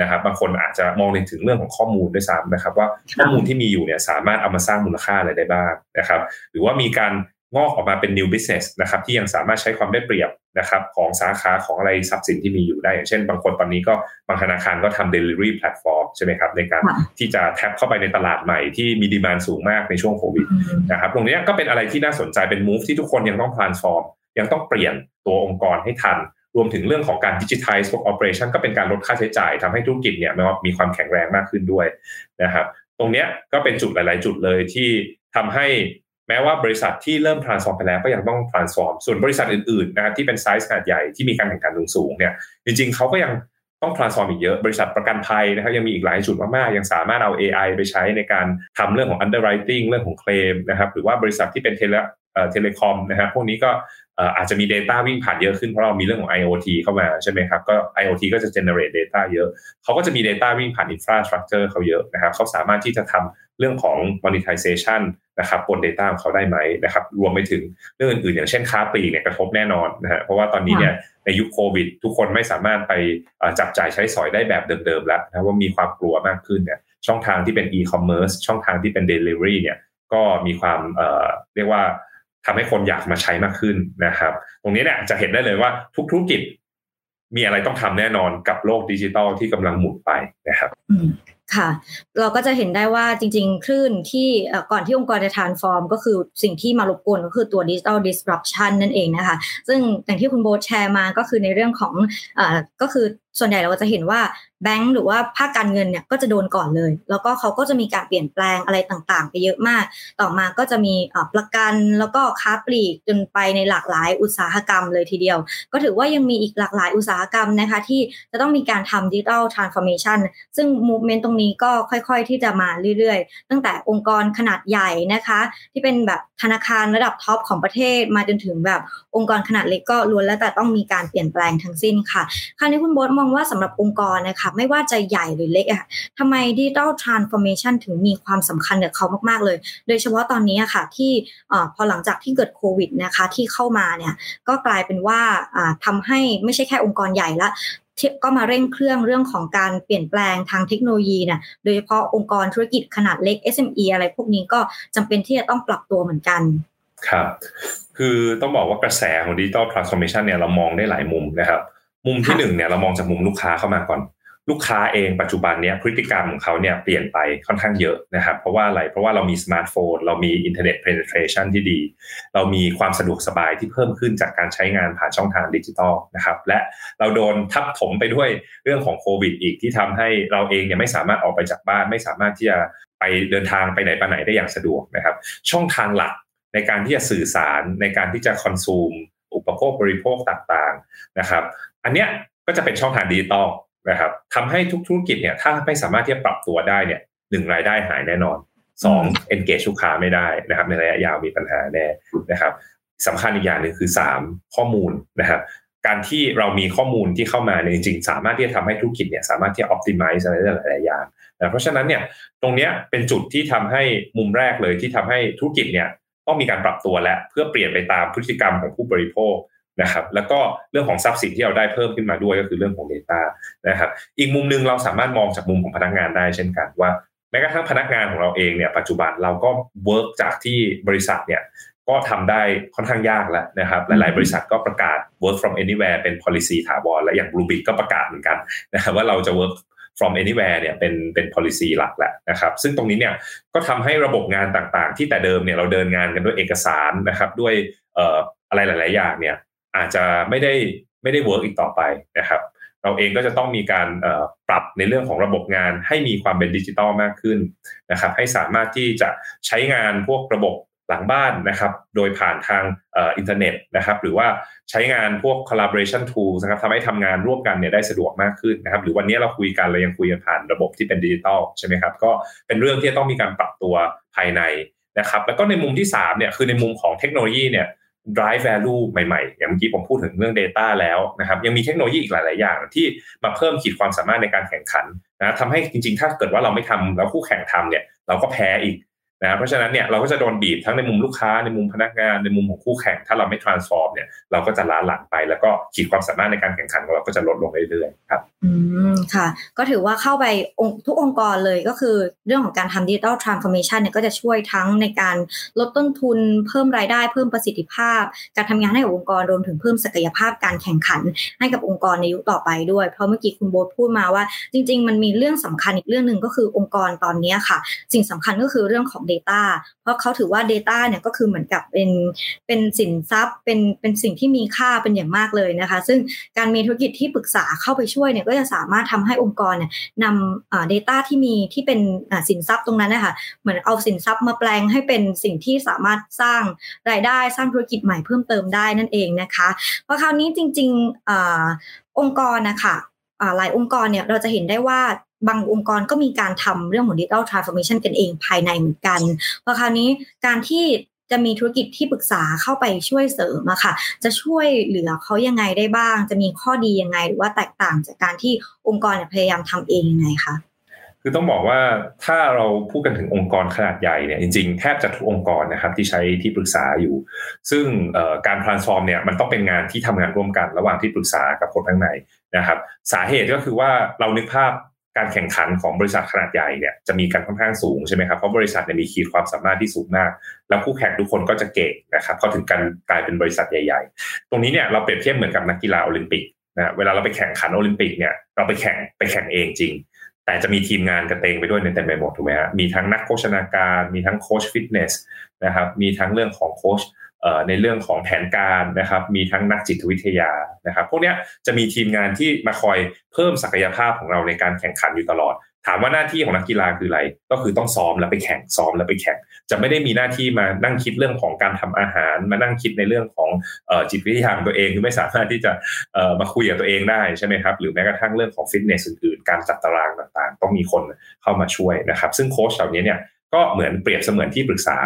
นะครับบางคนอาจจะมองในถึงเรื่องของข้อมูลด้วยซ้ำนะครับ ว่าข้อมูลที่มีอยู่เนี่ยสามารถเอามาสร้างมูลค่าอะไรได้บ้างนะครับ หรือว่ามีการ งอกออกมาเป็น new business นะครับที่ยังสามารถใช้ความได้เปรียบนะครับของสาขาของอะไรทรัพย์สินที่มีอยู่ได้ อย่างเช่น บางคนตอนนี้ก็บางธนาคารก็ทำ delivery platform ใช่ไหมครับในการที่จะแท็บเข้าไปในตลาดใหม่ที่มีดีมานสูงมากในช่วงโควิดนะครับตรงนี้ก็เป็นอะไรที่น่าสนใจเป็น move ที่ทุกคนยังต้อง transform ยังต้องเปลี่ยนตัวองค์กรให้ทัน รวมถึงเรื่องของการดิจิทัลพวก operation ก็เป็นการลดค่าใช้จ่ายทำให้ธุรกิจเนี่ยมีความแข็งแรงมากขึ้นด้วยนะครับตรงนี้ก็เป็นจุดหลาย ๆ จุดเลยที่ทำให้ แม้ว่าบริษัทที่เริ่ม transform ไปแล้วก็ยังต้อง transform ส่วนบริษัทอื่นๆนะครับที่เป็นไซส์ขนาดใหญ่ที่มีการแข่งขันสูงๆเนี่ยจริงๆเขาก็ยังต้อง transform อีกเยอะบริษัทประกันภัยนะครับยังมีอีกหลายจุดมากๆยังสามารถเอา AI ไปใช้ในการทำเรื่องของ underwriting เรื่องของเคลมนะครับหรือว่าบริษัทที่เป็นเทเล telecom นะครับพวกนี้ก็ อาจจะมี data วิ่งผ่านเยอะขึ้นเพราะเรามีเรื่องของ IoT เข้ามาใช่ไหมครับก็ IoT ก็จะ generate data เยอะเขาก็จะมี Data วิ่งผ่าน infrastructure เขาเยอะนะครับเขาสามารถที่จะทำเรื่องของ monetization นะครับบน Data ของเขาได้ไหมนะครับรวมไปถึงเรื่องอื่นๆ อย่างเช่นค้าปลีกเนี่ยกระทบแน่นอนนะฮะเพราะว่าตอนนี้เนี่ยในยุคโควิด ทุกคนไม่สามารถไปจับจ่ายใช้สอยได้แบบเดิมๆแล้วนะว่ามีความกลัวมากขึ้นเนี่ยช่องทางที่เป็น e-commerce ช่องทางที่เป็น delivery เนี่ยก็มีความเรียกว่า ทำให้คนอยากมาใช้มากขึ้นนะครับ ตรงนี้เนี่ยจะเห็นได้เลยว่าทุกธุรกิจมีอะไรต้องทำแน่นอนกับโลกดิจิตอลที่กำลังหมุนไปนะครับค่ะ เราก็จะเห็นได้ว่าจริง ๆ คลื่นที่ก่อนที่องค์กรจะ transform ก็คือสิ่งที่มารบกวนก็คือตัว digital disruption นั่นเองนะคะ ซึ่งอย่างที่คุณโบแชร์มาก็คือในเรื่องของอก็คือ ส่วนใหญ่เราก็จะเห็นว่าแบงก์หรือว่าภาคการเงินเนี่ยก็จะโดนก่อนเลย แล้วก็เขาก็จะมีการเปลี่ยนแปลงอะไรต่างๆ ไปเยอะมาก ต่อมาก็จะมีประกันแล้วก็ค้าปลีกจนไปในหลากหลายอุตสาหกรรมเลยทีเดียว ก็ถือว่ายังมีอีกหลากหลายอุตสาหกรรมนะคะที่จะต้องมีการทำ digital transformation ซึ่ง movement ตรงนี้ก็ค่อยๆ ที่จะมาเรื่อยๆ ตั้งแต่องค์กรขนาดใหญ่นะคะ ที่เป็นแบบธนาคารระดับ top ของประเทศมาจนถึงแบบองค์กรขนาดเล็กก็ล้วนแล้วแต่ต้องมีการเปลี่ยนแปลงทั้งสิ้นค่ะคราวนี้คุณโบ๊ทมองว่าสำหรับองค์กรนะคะไม่ว่าจะใหญ่หรือเล็กอะทำไม digital transformation ถึงมีความสำคัญกับเขามาก ๆ เลย โดยเฉพาะตอนนี้ค่ะที่พอหลังจากที่เกิดโควิดนะคะที่เข้ามาเนี่ยก็กลายเป็นว่าทำให้ไม่ใช่แค่องค์กรใหญ่ละก็มาเร่งเครื่องเรื่องของการเปลี่ยนแปลงทางเทคโนโลยีเนี่ยโดยเฉพาะองค์กรธุรกิจขนาดเล็ก SME อะไรพวกนี้ก็จำเป็นที่จะต้องปรับตัวเหมือนกัน ครับ คือต้องบอกว่ากระแสของ digital transformation เนี่ยเรามองได้หลายมุมนะครับ มุมที่หนึ่งเนี่ยเรามองจากมุมลูกค้าเข้ามาก่อน ลูกค้าเองปัจจุบันเนี้ยพฤติกรรมของเขาเนี่ยเปลี่ยนไปค่อนข้างเยอะนะครับเพราะว่าอะไรเพราะว่าเรามีสมาร์ทโฟนเรามี internet penetration ที่ดี เรามีความสะดวกสบายที่เพิ่มขึ้นจากการใช้งานผ่านช่องทางดิจิทัลนะครับและเราโดนทับถมไปด้วยเรื่องของโควิดอีกที่ทำให้เราเองเนี่ยไม่สามารถออกไปจากบ้าน ไม่สามารถที่จะไปเดินทางไปไหนไปไหนได้อย่างสะดวกนะครับ ช่องทางหลักในการที่จะสื่อสารในการที่จะ consumeอุปโภคบริโภคต่างๆนะครับ อันเนี้ยก็จะเป็นช่องทางดิจิตอลนะครับทำให้ทุกธุรกิจเนี่ยถ้าไม่สามารถที่จะปรับตัวได้เนี่ยหนึ่งรายได้หายแน่นอนสอง engage ลูกค้าไม่ได้นะครับในระยะยาวมีปัญหาแน่นะครับสำคัญอีกอย่างหนึ่งคือสามข้อมูลนะครับการที่เรามีข้อมูลที่เข้ามาเนี่ยจริงๆ สามารถที่จะทำให้ธุรกิจเนี่ยสามารถที่จะ optimize อะไรได้หลายๆอย่างนะเพราะฉะนั้นเนี่ยตรงนี้เป็นจุดที่ทำให้มุมแรกเลยที่ทำให้ธุรกิจเนี่ยต้องมีการปรับตัวและเพื่อเปลี่ยนไปตามพฤติกรรมของผู้บริโภค นะครับแล้วก็เรื่องของทรัพย์สินที่เราได้เพิ่มขึ้นมาด้วยก็คือเรื่องของ Data นะครับอีกมุมหนึ่งเราสามารถมองจากมุมของพนักงานได้เช่นกันว่าแม้กระทั่งพนักงานของเราเองเนี่ยปัจจุบันเราก็เวิร์กจากที่บริษัทเนี่ยก็ทำได้ค่อนข้างยากแล้วนะครับ หลาย ๆ บริษัทก็ประกาศ work from anywhere เป็น policy ถาวรและอย่าง Bluebeat ก็ประกาศเหมือนกันนะครับว่าเราจะ work from anywhere เนี่ยเป็นเป็น policy หลักแหละนะครับ ซึ่งตรงนี้เนี่ยก็ทำให้ระบบงานต่างๆ ที่แต่เดิมเนี่ยเราเดินงานกันด้วยเอกสารนะครับด้วยเอ่ออะไรหลาย ๆ อย่างเนี่ย อาจจะไม่ได้ไม่ได้ work อีกต่อไปนะครับ เราเองก็จะต้องมีการปรับในเรื่องของระบบงาน ให้มีความเป็นดิจิตอลมากขึ้นนะครับ ให้สามารถที่จะใช้งานพวกระบบหลังบ้านนะครับ โดยผ่านทางอินเทอร์เน็ตนะครับ หรือว่าใช้งานพวก collaboration tools นะครับทำให้ทำงานร่วมกันเนี่ยได้สะดวกมากขึ้นนะครับ หรือวันนี้เราคุยกันเรายังคุยกันผ่านระบบที่เป็นดิจิตอลใช่ไหมครับ ก็เป็นเรื่องที่ต้องมีการปรับตัวภายในนะครับ แล้วก็ในมุมที่3เนี่ยคือในมุมของเทคโนโลยีเนี่ย drive value ใหม่ๆ อย่างเมื่อกี้ผมพูดถึงเรื่อง Data แล้วนะครับยังมีเทคโนโลยีอีกหลาย ๆ อย่าง ที่มาเพิ่มขีดความสามารถในการแข่งขันนะทำให้จริง ๆ ถ้าเกิดว่าเราไม่ทำแล้วคู่แข่งทำเนี่ยเราก็แพ้อีก นะเพราะฉะนั้นเนี่ยเราก็จะโดนบีบทั้งในมุมลูกค้าในมุมพนักงานในมุมของคู่แข่ง ถ้าเราไม่ transform เนี่ยเราก็จะล้าหลังไปแล้วก็ขีดความสามารถในการแข่งขันของเราก็จะลดลงเรื่อยๆครับอืมค่ะ ก็ถือว่าเข้าไปทุกองค์กรเลยก็คือเรื่องของการทำดิจิทัลทรานส์ฟอร์เมชันเนี่ยก็จะช่วยทั้งในการลดต้นทุน เพิ่มรายได้เพิ่มประสิทธิภาพ การทำงานให้กับองค์กรรวมถึงเพิ่มศักยภาพการแข่งขันให้กับองค์กรในยุคต่อไปด้วย เพราะเมื่อกี้คุณโบ๊ทพูดมาว่า จริง ๆ มันมีเรื่องสำคัญอีกเรื่องหนึ่งก็คือองค์กรตอนนี้ค่ะ สิ่งสำคัญก็คือเรื่องของ Data เพราะเขาถือว่า Data เนี่ยก็คือเหมือนกับเป็นเป็นสินทรัพย์ เป็นเป็นสิ่งที่มีค่าเป็นอย่างมากเลยนะคะ ซึ่งการมีธุรกิจที่ปรึกษาเข้าไปช่วยเนี่ยก็จะสามารถทำให้องค์กรเนี่ยนำ Data ที่มีที่เป็นสินทรัพย์ตรงนั้นนะคะเหมือนเอาสินทรัพย์มาแปลงให้เป็นสิ่งที่สามารถสร้างรายได้สร้างธุรกิจใหม่เพิ่มเติมได้นั่นเองนะคะเพราะคราวนี้จริงๆอองค์กรนะคะหลายองค์กรเนี่ยเราจะเห็นได้ว่า บางองค์กรก็มีการทำเรื่องของดิจิทัลทรานส์ฟอร์เมชันกันเองภายในเหมือนกันเพราะคราวนี้การที่จะมีธุรกิจที่ปรึกษาเข้าไปช่วยเสริมอะค่ะ จะช่วยเหลือเขายังไงได้บ้าง จะมีข้อดียังไง หรือว่าแตกต่างจากการที่องค์กรพยายามทำเองยังไงคะคือต้องบอกว่าถ้าเราพูดกันถึงองค์กรขนาดใหญ่เนี่ยจริงๆแทบจะทุกองค์กรนะครับที่ใช้ที่ปรึกษาอยู่ ซึ่งการ transform เนี่ยมันต้องเป็นงานที่ทำงานร่วมกัน ระหว่างที่ปรึกษากับคนข้างในนะครับ สาเหตุก็คือว่าเรานึกภาพ การแข่งขันของบริษัทขนาดใหญ่เนี่ยจะมีการค่อนข้างสูงใช่ไหมครับเพราะบริษัทเนี่ยมีขีดความสามารถที่สูงมาก แล้วคู่แข่งทุกคนก็จะเก่งนะครับเขาถึงการกลายเป็นบริษัทใหญ่ ๆ ตรงนี้เนี่ยเราเปรียบเทียบเหมือนกับนักกีฬาโอลิมปิกนะเวลาเราไปแข่งขันโอลิมปิกเนี่ยเราไปแข่งไปแข่งเองจริง แต่จะมีทีมงานกระเตงไปด้วยในเต็มไปหมดถูกไหมฮะมีทั้งนักโภชนาการ มีทั้งโค้ชฟิตเนสนะครับมีทั้งเรื่องของโค้ช ในเรื่องของแผนการนะครับ มีทั้งนักจิตวิทยานะครับ พวกนี้จะมีทีมงานที่มาคอยเพิ่มศักยภาพของเราในการแข่งขันอยู่ตลอด ถามว่าหน้าที่ของนักกีฬาคืออะไร ก็คือต้องซ้อมแล้วไปแข่งซ้อมแล้วไปแข่ง จะไม่ได้มีหน้าที่มานั่งคิดเรื่องของการทำอาหาร มานั่งคิดในเรื่องของจิตวิทยาของตัวเองคือไม่สามารถที่จะมาคุยกับตัวเองได้ใช่ไหมครับ หรือแม้กระทั่งเรื่องของฟิตเนสอื่นๆ การจัดตารางต่างๆ ต้องมีคนเข้ามาช่วยนะครับ ซึ่งโค้ชเหล่านี้เนี่ยก็เหมือนเปรียบเสมือนที่ปรึกษา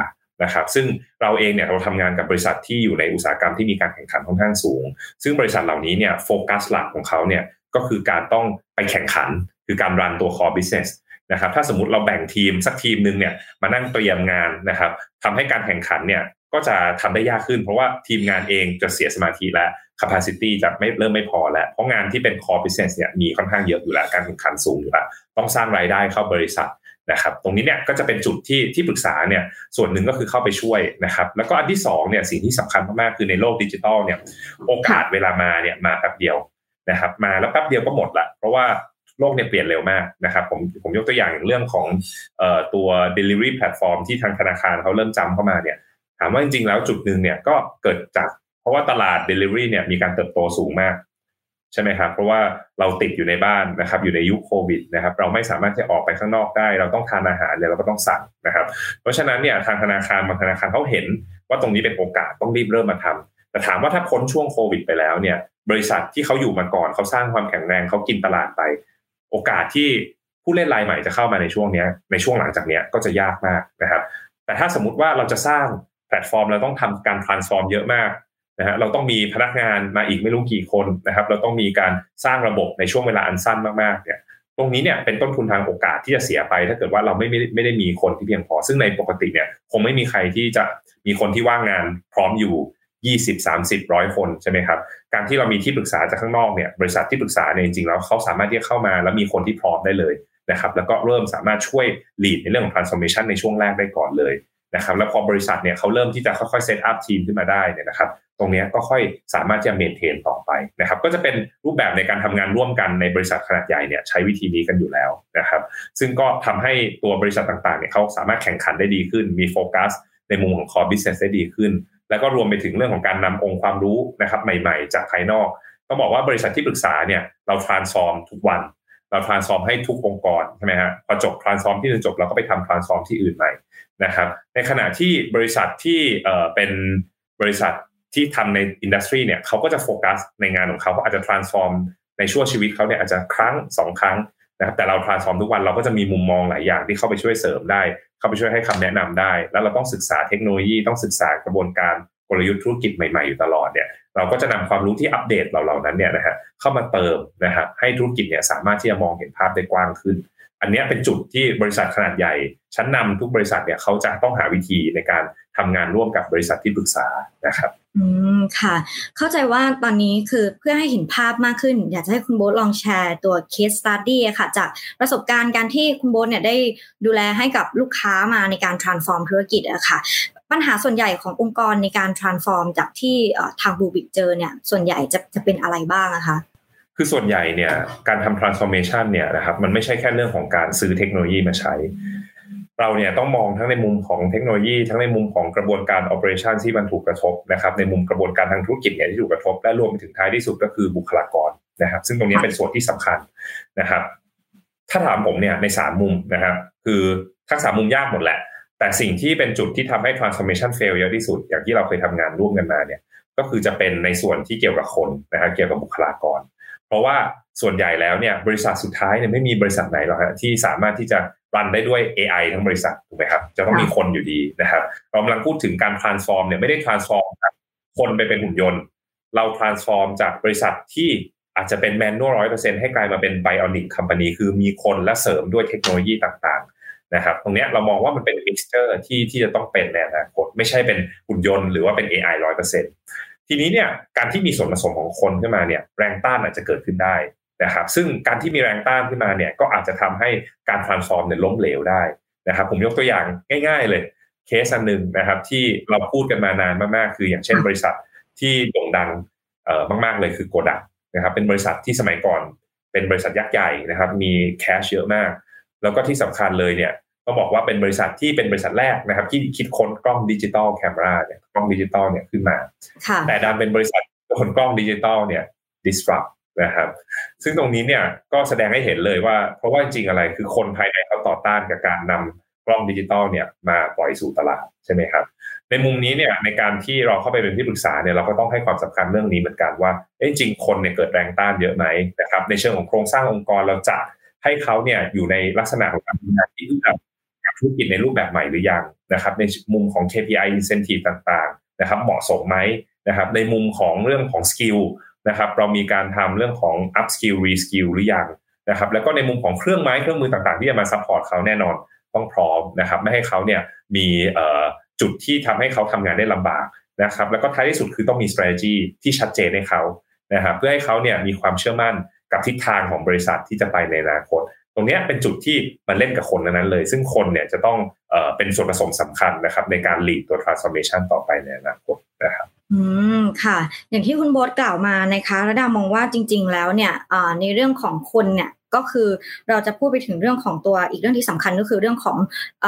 นะครับซึ่งเราเองเนี่ยเราทำงานกับบริษัทที่อยู่ในอุตสาหกรรมที่มีการแข่งขันค่อนข้างสูง ซึ่งบริษัทเหล่านี้เนี่ยโฟกัสหลักของเขาเนี่ยก็คือการต้องไปแข่งขัน คือการรันตัว core business นะครับถ้าสมมติเราแบ่งทีมสักทีมหนึ่งเนี่ยมานั่งเตรียมงานนะครับทำให้การแข่งขันเนี่ยก็จะทำได้ยากขึ้น เพราะว่าทีมงานเองจะเสียสมาธิและ capacity จะไม่เริ่มไม่พอแล้ว เพราะงานที่เป็น core business เนี่ยมีค่อนข้างเยอะอยู่แล้ว การแข่งขันสูงอยู่แล้ว ต้องสร้างรายได้เข้าบริษัท นะครับตรงนี้เนี่ยก็จะเป็นจุดที่ที่ปรึกษาเนี่ยส่วนหนึ่งก็คือเข้าไปช่วยนะครับแล้วก็อันที่2เนี่ยสิ่งที่สำคัญมากๆคือในโลกดิจิทัลเนี่ยโอกาสเวลามาเนี่ยมาแป๊บเดียวนะครับมาแล้วแป๊บเดียวก็หมดละเพราะว่าโลกเนี่ยเปลี่ยนเร็วมากนะครับผมผมยกตัวอย่างอย่างเรื่องของออตัว delivery platform ที่ทางธนาคารเขาเริ่มจำเข้ามาเนี่ยถามว่าจริงๆแล้วจุดหนึ่งเนี่ยก็เกิดจากเพราะว่าตลาด delivery เนี่ยมีการเติบโตสูงมาก ใช่ไหมครับเพราะว่าเราติดอยู่ในบ้านนะครับอยู่ในยุคโควิดนะครับเราไม่สามารถจะออกไปข้างนอกได้ เราต้องทานอาหารเลยเราก็ต้องสั่งนะครับ เพราะฉะนั้นเนี่ยทางธนาคารบางธนาคารเขาเห็น ว่าตรงนี้เป็นโอกาสต้องรีบเริ่มมาทำแต่ถามว่าถ้าพ้นช่วงโควิดไปแล้วเนี่ยบริษัทที่เขาอยู่มาก่อนเขาสร้างความแข็งแรงเขากินตลาดไป โอกาสที่ผู้เล่นรายใหม่จะเข้ามาในช่วงนี้ในช่วงหลังจากนี้ก็จะยากมากนะครับ แต่ถ้าสมมติว่าเราจะสร้างแพลตฟอร์มเราต้องทำการ transform เยอะมาก นะฮะเราต้องมีพนักงานมาอีกไม่รู้กี่คนนะครับ เราต้องมีการสร้างระบบในช่วงเวลาอันสั้นมากๆเนี่ยตรงนี้เนี่ยเป็นต้นทุนทางโอกาสที่จะเสียไป ถ้าเกิดว่าเราไม่ไม่ไม่ได้มีคนที่เพียงพอ ซึ่งในปกติเนี่ยคงไม่มีใครที่จะมีคนที่ว่างงานพร้อมอยู่ 20 30ร้อยคนใช่ไหมครับการที่เรามีที่ปรึกษาจากข้างนอกเนี่ยบริษัทที่ปรึกษาเนี่ยจริงๆแล้วเขาสามารถที่จะเข้ามาแล้วมีคนที่พร้อมได้เลยนะครับแล้วก็เริ่มสามารถช่วย lead ในเรื่องของ transformation ในช่วงแรกได้ก่อนเลยนะครับแล้วพอบริษัทเนี่ยเขาเริ่มที่จะค่อยๆเซตอัพทีมขึ้นมาได้เนี่ยนะครับ ตรงนี้ก็ค่อยสามารถจะเมนเทนต่อไปนะครับ ก็จะเป็นรูปแบบในการทำงานร่วมกันในบริษัทขนาดใหญ่เนี่ยใช้วิธีนี้กันอยู่แล้วนะครับ ซึ่งก็ทำให้ตัวบริษัทต่างๆเนี่ยเขาสามารถแข่งขันได้ดีขึ้น มีโฟกัส ในมุมของ core business ได้ดีขึ้น แล้วก็รวมไปถึงเรื่องของการนำองค์ความรู้นะครับใหม่ๆ จากภายนอกต้องบอกว่าบริษัทที่ปรึกษาเนี่ยเรา transform ทุกวันเรา transform ให้ทุกองค์กรใช่ไหมฮะพอจบ transform ที่จะจบเราก็ไปทำ transform ที่อื่นใหม่นะครับ ในขณะที่บริษัทที่เอ่อเป็นบริษัท ที่ทำในอินดัสทรีเนี่ยเขาก็จะโฟกัสในงานของเขาเขาอาจจะ transform ในช่วงชีวิตเขาเนี่ยอาจจะครั้งสองครั้งนะครับแต่เรา transform ทุกวันเราก็จะมีมุมมองหลายอย่างที่เข้าไปช่วยเสริมได้ เข้าไปช่วยให้คำแนะนำได้ แล้วเราต้องศึกษาเทคโนโลยีต้องศึกษากระบวนการกลยุทธ์ธุรกิจใหม่ๆอยู่ตลอดเนี่ยเราก็จะนำความรู้ที่อัปเดตเราเหล่านั้นเนี่ยนะฮะเข้ามาเติมนะครับให้ธุรกิจเนี่ยสามารถที่จะมองเห็นภาพได้กว้างขึ้น อันนี้เป็นจุดที่บริษัทขนาดใหญ่ ชั้นนำทุกบริษัทเนี่ยเขาจะต้องหาวิธีในการทำงานร่วมกับบริษัทที่ปรึกษานะครับ อืมค่ะ เข้าใจว่าตอนนี้คือเพื่อให้เห็นภาพมากขึ้น อยากจะให้คุณโบ๊ทลองแชร์ตัว case study ค่ะ จากประสบการณ์การที่คุณโบ๊ทเนี่ยได้ดูแลให้กับลูกค้ามาในการ transform ธุรกิจอะค่ะ ปัญหาส่วนใหญ่ขององค์กรในการ transform จากที่ทางบูบิกเจอเนี่ยส่วนใหญ่จะจะเป็นอะไรบ้างอะคะคือส่วนใหญ่เนี่ยการทำ transformation เนี่ยนะครับมันไม่ใช่แค่เรื่องของการซื้อเทคโนโลยีมาใช้ เราเนี่ยต้องมองทั้งในมุมของเทคโนโลยี ทั้งในมุมของกระบวนการ operation ที่มันถูกกระทบนะครับในมุมกระบวนการทางธุรกิจเนี่ยที่ถูกกระทบและรวมไปถึงท้ายที่สุดก็คือบุคลากรนะครับ ซึ่งตรงนี้เป็นส่วนที่สำคัญนะครับ ถ้าถามผมเนี่ยในสามมุมนะครับ คือทั้งสามมุมยากหมดแหละ แต่สิ่งที่เป็นจุดที่ทำให้ transformation fail เยอะที่สุด อย่างที่เราเคยทำงานร่วมกันมาเนี่ยก็คือจะเป็นในส่วนที่เกี่ยวกับคนนะครับเกี่ยวกับบุคลากร เพราะว่าส่วนใหญ่แล้วเนี่ยบริษัทสุดท้ายเนี่ยไม่มีบริษัทไหนหรอกฮะที่สามารถที่จะrun ได้ด้วย AI ทั้งบริษัทถูกไหมครับ จะต้องมีคนอยู่ดีนะครับ เรากำลังพูดถึงการ transform เนี่ยไม่ได้ transform จากคนไปเป็นหุ่นยนต์ เรา transform จากบริษัทที่อาจจะเป็น manual ร้อยเปอร์เซ็นให้กลายมาเป็น bionic company คือมีคนและเสริมด้วยเทคโนโลยีต่างๆนะครับ ตรงนี้เรามองว่ามันเป็น mixture ที่ที่จะต้องเป็นในอนาคตไม่ใช่เป็นหุ่นยนต์หรือว่าเป็น AI ร้อยเปอร์เซ็นต์ ทีนี้เนี่ยการที่มีส่วนผสมของคนขึ้นมาเนี่ยแรงต้านอาจจะเกิดขึ้นได้นะครับ ซึ่งการที่มีแรงต้านขึ้นมาเนี่ยก็อาจจะทำให้การ transform เนี่ยล้มเหลวได้นะครับ ผมยกตัวอย่างง่าย ๆ เลยเคสอันหนึ่งนะครับ ที่เราพูดกันมานานมากๆ คืออย่างเช่นบริษัทที่โด่งดังเอ่อมาก ๆ เลยคือโกดักนะครับ เป็นบริษัทที่สมัยก่อนเป็นบริษัทยักษ์ใหญ่นะครับ มี cash เยอะมาก แล้วก็ที่สำคัญเลยเนี่ย ต้องบอกว่าเป็นบริษัทที่เป็นบริษัทแรกนะครับ ที่คิดค้นกล้อง digital camera เนี่ยกล้องดิจิตอลเนี่ยขึ้นมา แต่ดันเป็นบริษัทโดนกล้องดิจิตอลเนี่ย disrupt นะครับ ซึ่งตรงนี้เนี่ยก็แสดงให้เห็นเลยว่า เพราะว่าจริงอะไรคือคนภายในเขาต่อต้านกับการนำกล้องดิจิตอลเนี่ยมาปล่อยสู่ตลาดใช่ไหมครับ ในมุมนี้เนี่ยในการที่เราเข้าไปเป็นที่ปรึกษาเนี่ยเราก็ต้องให้ความสำคัญเรื่องนี้เหมือนกันว่าจริงคนเนี่ยเกิดแรงต้านเยอะไหมนะครับในเชิงของโครงสร้างองค์กรเราจะให้เขาเนี่ยอยู่ในลักษณะของการทำงานที่เอื้อกับ ธุรกิจในรูปแบบใหม่หรือยังนะครับ ในมุมของ KPI incentive ต่างๆนะครับ เหมาะสมไหมนะครับ ในมุมของเรื่องของ skill นะครับ เรามีการทำเรื่องของ upskill reskill หรือยังนะครับ แล้วก็ในมุมของเครื่องไม้เครื่องมือต่างๆ ที่จะมา support เขาแน่นอนต้องพร้อมนะครับ ไม่ให้เขาเนี่ยมีจุดที่ทำให้เขาทำงานได้ลำบากนะครับ แล้วก็ท้ายที่สุดคือต้องมี strategy ที่ชัดเจนให้เขานะครับเพื่อให้เขาเนี่ยมีความเชื่อมั่นกับทิศทางของบริษัทที่จะไปในอนาคต ตรงนี้เป็นจุดที่มันเล่นกับคนนั้นเลย ซึ่งคนเนี่ยจะต้องเอเป็นส่วนผสมสำคัญนะครับ ในการหลีดตัว transformation ต่อไปในอนาคตนะครับอืมค่ะ อย่างที่คุณโบ๊ทกล่าวมานะคะระดามองว่าจริง ๆ แล้วเนี่ยในเรื่องของคนเนี่ย ก็คือเราจะพูดไปถึงเรื่องของตัวอีกเรื่องที่สำคัญก็คือเรื่องของอ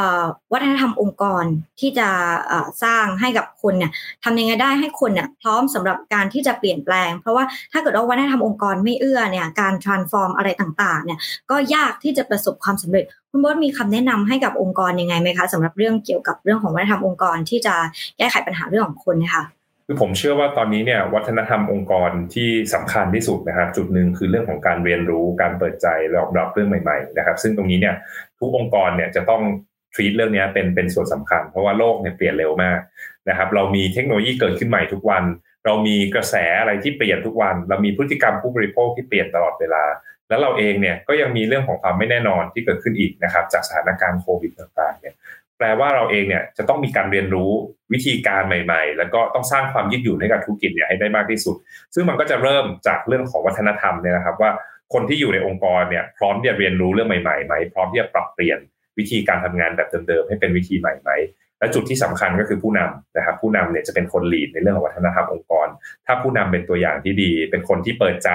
วัฒนธรรมองค์กรที่จะสร้างให้กับคนเนี่ยทำยังไงได้ให้คนเนี่ยพร้อมสำหรับการที่จะเปลี่ยนแปลง เพราะว่าถ้าเกิดว่าวัฒนธรรมองค์กรไม่เอื้อเนี่ยการ transform อะไรต่างๆเนี่ยก็ยากที่จะประสบความสำเร็จคุณบอสมีคำแนะนำให้กับองค์กรยังไงไหมคะสำหรับเรื่องเกี่ยวกับเรื่องของวัฒนธรรมองค์กรที่จะแก้ไขปัญหาเรื่องของคนนะคะ คือผมเชื่อว่าตอนนี้เนี่ยวัฒนธรรมองค์กรที่สำคัญที่สุดนะครับจุดหนึ่งคือเรื่องของการเรียนรู้การเปิดใจรองรับเรื่องใหม่ๆนะครับ ซึ่งตรงนี้เนี่ยทุกองค์กรเนี่ยจะต้องทรีตเรื่องนี้เป็นเป็นส่วนสำคัญ เพราะว่าโลกเนี่ยเปลี่ยนเร็วมากนะครับ เรามีเทคโนโลยีเกิดขึ้นใหม่ทุกวัน เรามีกระแสอะไรที่เปลี่ยนทุกวัน เรามีพฤติกรรมผู้บริโภคที่เปลี่ยนตลอดเวลา แล้วเราเองเนี่ยก็ยังมีเรื่องของความไม่แน่นอนที่เกิดขึ้นอีกนะครับ จากสถานการณ์โควิดต่างๆเนี่ย แปลว่าเราเองเนี่ยจะต้องมีการเรียนรู้วิธีการใหม่ ๆ แล้วก็ต้องสร้างความยืดหยุ่นให้กับธุรกิจเนี่ยให้ได้มากที่สุด ซึ่งมันก็จะเริ่มจากเรื่องของวัฒนธรรมเนี่ยนะครับ ว่าคนที่อยู่ในองค์กรเนี่ยพร้อมที่จะเรียนรู้เรื่องใหม่ๆไหมพร้อมที่จะปรับเปลี่ยนวิธีการทำงานแบบเดิมๆให้เป็นวิธีใหม่ไหมและจุดที่สำคัญก็คือผู้นำนะครับ ผู้นำเนี่ยจะเป็นคนลีดในเรื่องของวัฒนธรรมองค์กร ถ้าผู้นำเป็นตัวอย่างที่ดี เป็นคนที่เปิดใจ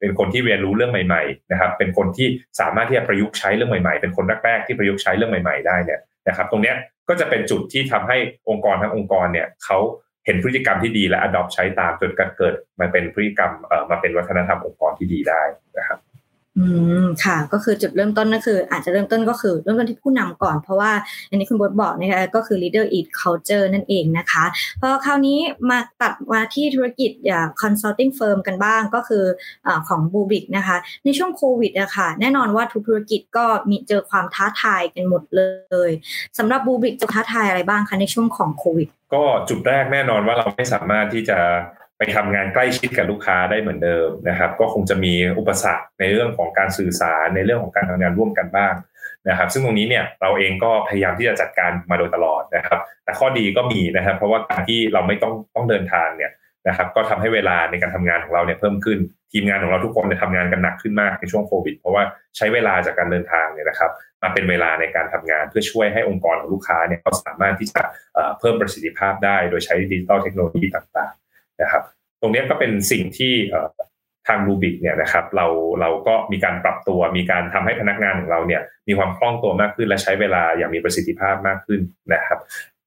เป็นคนที่เรียนรู้เรื่องใหม่ ๆ นะครับ เป็นคนที่สามารถที่จะประยุกต์ใช้เรื่องใหม่ๆ เป็นคนแรกๆที่ประยุกต์ใช้เรื่องใหม่ ๆ ได้เนี่ย นะครับตรงนี้ก็จะเป็นจุดที่ทำให้องค์กรทั้งองค์กรเนี่ยเขาเห็นพฤติกรรมที่ดีและ adopt ใช้ตามจนเกิดมาเป็นพฤติกรรมเอ่อมาเป็นวัฒนธรรมองค์กรที่ดีได้นะครับ อืมค่ะก็คือจุดเริ่มต้นก็คือ อาจจะเริ่มต้นก็คือเริ่มต้นที่ผู้นำก่อนเพราะว่าอันนี้คุณบดบอกนะคะก็คือ leader eat culture นั่นเองนะคะพอคราวนี้มาตัดมาที่ธุรกิจอย่าง consulting firm กันบ้างก็คืออของบูบิกนะคะ ในช่วงโควิดอะค่ะแน่นอนว่าทุกธุรกิจก็มีเจอความท้าทายกันหมดเลยสำหรับบูบิกจะท้าทายอะไรบ้างคะในช่วงของโควิดก็จุดแรกแน่นอนว่าเราไม่สามารถที่จะ ไปทำงานใกล้ชิดกับลูกค้าได้เหมือนเดิมนะครับ ก็คงจะมีอุปสรรคในเรื่องของการสื่อสารในเรื่องของการทำงานร่วมกันบ้างนะครับ ซึ่งตรงนี้เนี่ยเราเองก็พยายามที่จะจัดการมาโดยตลอดนะครับ แต่ข้อดีก็มีนะครับ เพราะว่าการที่เราไม่ต้องต้องเดินทางเนี่ยนะครับ ก็ทำให้เวลาในการทำงานของเราเนี่ยเพิ่มขึ้นทีมงานของเราทุกคนเนี่ยทำงานกันหนักขึ้นมากในช่วงโควิด เพราะว่าใช้เวลาจากการเดินทางเนี่ยนะครับมาเป็นเวลาในการทำงานเพื่อช่วยให้องค์กรของลูกค้าเนี่ยเขาสามารถที่จะเพิ่มประสิทธิภาพได้ โดยใช้ดิจิตอลเทคโนโลยีต่างๆ นะครับ ตรงนี้ก็เป็นสิ่งที่ทาง Bluebik เนี่ยนะครับเราเราก็มีการปรับตัวมีการทำให้พนักงานของเราเนี่ยมีความคล่องตัวมากขึ้นและใช้เวลาอย่างมีประสิทธิภาพมากขึ้นนะครับ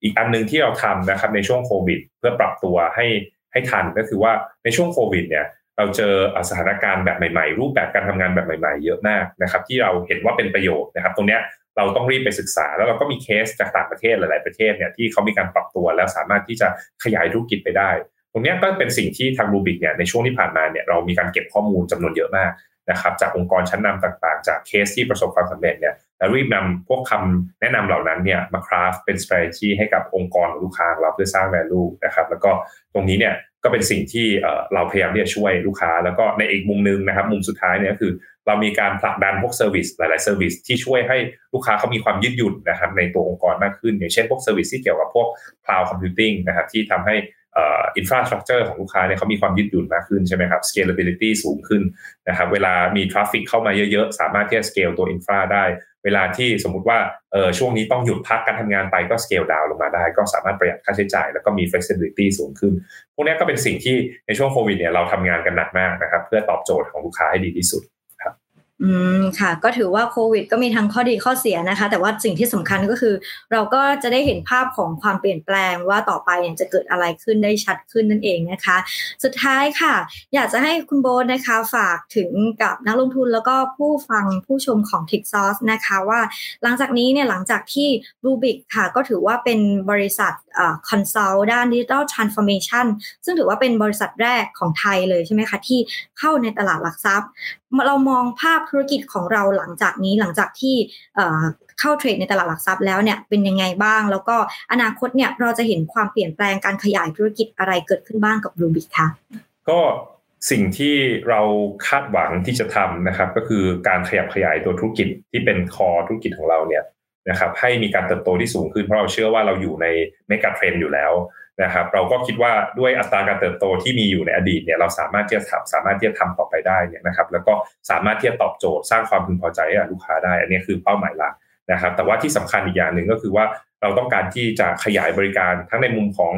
อีกอันหนึ่งที่เราทำนะครับในช่วงโควิด เพื่อปรับตัวให้ให้ทันก็คือว่าในช่วงโควิดเนี่ยเราเจอสถานการณ์แบบใหม่ๆ รูปแบบการทำงานแบบใหม่ ๆ เยอะมากนะครับ ที่เราเห็นว่าเป็นประโยชน์นะครับ ตรงนี้เราต้องรีบไปศึกษา แล้วเราก็มีเคสจากต่างประเทศหลาย ๆประเทศเนี่ยที่เขามีการปรับตัวแล้วสามารถที่จะขยายธุรกิจไปได้ รงนี้ก็เป็นสิ่งที่ทางรูบิกเนี่ยในช่วงที่ผ่านมาเนี่ยเรามีการเก็บข้อมูลจำนวนเยอะมากนะครับจากองค์กรชั้นนำต่างๆ จากเคสที่ประสบความสำเร็จเนี่ยแล้วรีบนำพวกคำแนะนำเหล่านั้นเนี่ยมาคราฟเป็น strategy ให้กับองค์กรของลูกค้าเราเพื่อสร้าง value นะครับแล้วก็ตรงนี้เนี่ยก็เป็นสิ่งที่เราพยายามที่จะช่วยลูกค้า แล้วก็ในอีกมุมนึงนะครับมุมสุดท้ายเนี่ยคือ เรามีการผลักดันพวก service หลายๆ service ที่ช่วยให้ลูกค้าเขามีความยืดหยุ่นนะครับในตัวองค์กรมากขึ้น อย่างเช่นพวก service ที่เกี่ยวกับพวก cloud computing นะครับที่ทำให้ infrastructure ของลูกค้าเนี่ยเขามีความยืดหยุ่นมากขึ้นใช่ไหมครับ scalability สูงขึ้นนะครับเวลามี traffic เข้ามาเยอะๆ สามารถที่จะ scale ตัว infra ได้ เวลาที่สมมุติว่าเออช่วงนี้ต้องหยุดพักการทำงานไปก็ scale down ลงมาได้ ก็สามารถประหยัดค่าใช้จ่าย แล้วก็มี flexibility สูงขึ้น พวกนี้ก็เป็นสิ่งที่ในช่วงโควิดเนี่ยเราทำงานกันหนักมากนะครับเพื่อตอบโจทย์ของลูกค้าให้ดีที่สุด อืมค่ะ ก็ถือว่าโควิด ก็มีทั้งข้อดีข้อเสียนะคะ แต่ว่าสิ่งที่สำคัญก็คือ เราก็จะได้เห็นภาพของความเปลี่ยนแปลงว่าต่อไปเนี่ยจะเกิดอะไรขึ้นได้ชัดขึ้นนั่นเองนะคะ สุดท้ายค่ะ อยากจะให้คุณโบ๊ทนะคะฝากถึงกับนักลงทุนแล้วก็ผู้ฟังผู้ชมของ t i k s o u r c e นะคะว่าหลังจากนี้เนี่ยหลังจากที่ Rubik ค่ะ ก็ถือว่าเป็นบริษัท consult ด้าน digital transformation ซึ่งถือว่าเป็นบริษัทแรกของไทยเลยใช่ไหมคะที่เข้าในตลาดหลักทรัพย์ เรามองภาพธุรกิจของเราหลังจากนี้หลังจากที่เข้าเทรดในตลาดหลักทรัพย์แล้วเนี่ยเป็นยังไงบ้าง แล้วก็อนาคตเนี่ยเราจะเห็นความเปลี่ยนแปลงการขยายธุรกิจอะไรเกิดขึ้นบ้างกับ Bluebik คะก็สิ่งที่เราคาดหวังที่จะทำนะครับ ก็คือการขยับขยายตัวธุรกิจที่เป็น core ธุรกิจของเราเนี่ยนะครับให้มีการเติบโตที่สูงขึ้นเพราะเราเชื่อว่าเราอยู่ในเมกะเทรนอยู่แล้ว นะครับเราก็คิดว่าด้วยอัตราการเติบโตที่มีอยู่ในอดีตเนี่ยเราสามารถที่จะสามารถที่จะทำต่อไปได้เนี่ยนะครับแล้วก็สามารถที่จะตอบโจทย์สร้างความพึงพอใจให้กับลูกค้าได้ อันนี้คือเป้าหมายหลักนะครับแต่ว่าที่สำคัญอีกอย่างหนึ่งก็คือว่าเราต้องการที่จะขยายบริการทั้งในมุมของ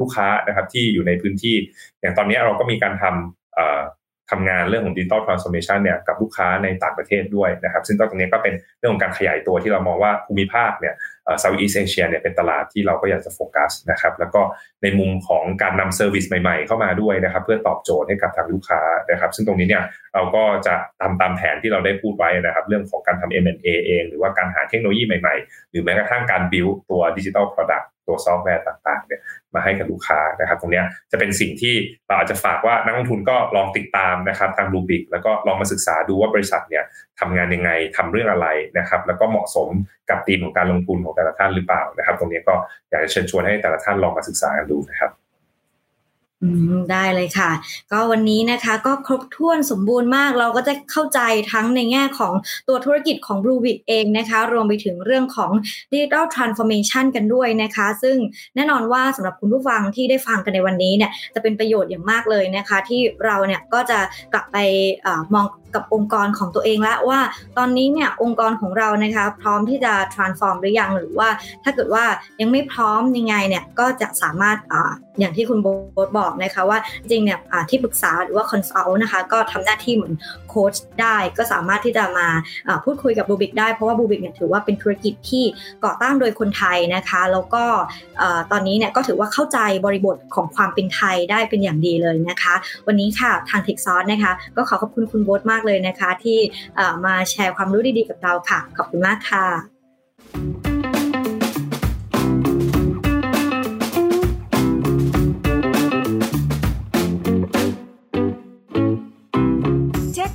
ลูกค้านะครับที่อยู่ในพื้นที่ อย่างตอนนี้เราก็มีการทำทำงานเรื่องของดิจิตอลทรานส์โอมชันเนี่ยกับลูกค้าในต่างประเทศด้วยนะครับ ซึ่งก็ตรงนี้ก็เป็นเรื่องของการขยายตัวที่เรามองว่าภูมิภาคเนี่ย Southeast Asia เนี่ยเป็นตลาดที่เราก็อยากจะโฟกัสนะครับแล้วก็ในมุมของการนำ service ใหม่ๆ เข้ามาด้วยนะครับเพื่อตอบโจทย์ให้กับทางลูกค้านะครับซึ่งตรงนี้เนี่ยเราก็จะทำตามแผนที่เราได้พูดไว้นะครับเรื่องของการทำ M&A เอง หรือว่าการหาเทคโนโลยีใหม่ๆ หรือแม้กระทั่งการ build ตัว digital product ตัวซอฟต์แวร์ต่างๆเนี่ยมาให้กับลูกค้านะครับ ตรงนี้จะเป็นสิ่งที่เราอาจจะฝากว่านักลงทุนก็ลองติดตามนะครับทาง Bluebik แล้วก็ลองมาศึกษาดูว่าบริษัทเนี่ยทำงานยังไงทำเรื่องอะไรนะครับ แล้วก็เหมาะสมกับธีมของการลงทุนของแต่ละท่านหรือเปล่านะครับ ตรงนี้ก็อยากจะเชิญชวนให้แต่ละท่านลองมาศึกษากันดูนะครับ ได้เลยค่ะ ก็วันนี้นะคะก็ครบถ้วนสมบูรณ์มาก เราก็จะเข้าใจทั้งในแง่ของตัวธุรกิจของ b l u e w i t เองนะคะ รวมไปถึงเรื่องของ Digital Transformation กันด้วยนะคะ ซึ่งแน่นอนว่าสำหรับคุณผู้ฟังที่ได้ฟังกันในวันนี้เนี่ยจะเป็นประโยชน์อย่างมากเลยนะคะ ที่เราเนี่ยก็จะกลับไปมอง กับองค์กรของตัวเองแล้วว่า ตอนนี้เนี่ยองค์กรของเรานะคะพร้อมที่จะ transform หรือยังหรือว่าถ้าเกิดว่ายังไม่พร้อมยังไงเนี่ยก็จะสามารถอย่างที่คุณโบ๊ทบอกนะคะว่าจริงเนี่ยที่ปรึกษาหรือว่า consult นะคะก็ทำหน้าที่เหมือน โค้ชได้ก็สามารถที่จะมาพูดคุยกับ Bluebik ได้เพราะว่า Bluebik เนี่ยถือว่าเป็นธุรกิจที่ก่อตั้งโดยคนไทยนะคะแล้วก็ตอนนี้เนี่ยก็ถือว่าเข้าใจบริบทของความเป็นไทยได้เป็นอย่างดีเลยนะคะ วันนี้ค่ะทางเทคซอสนะคะ ก็ขอขอบคุณคุณโบ๊ทมากเลยนะคะ ที่มาแชร์ความรู้ดีๆกับเราค่ะ ขอบคุณมากค่ะ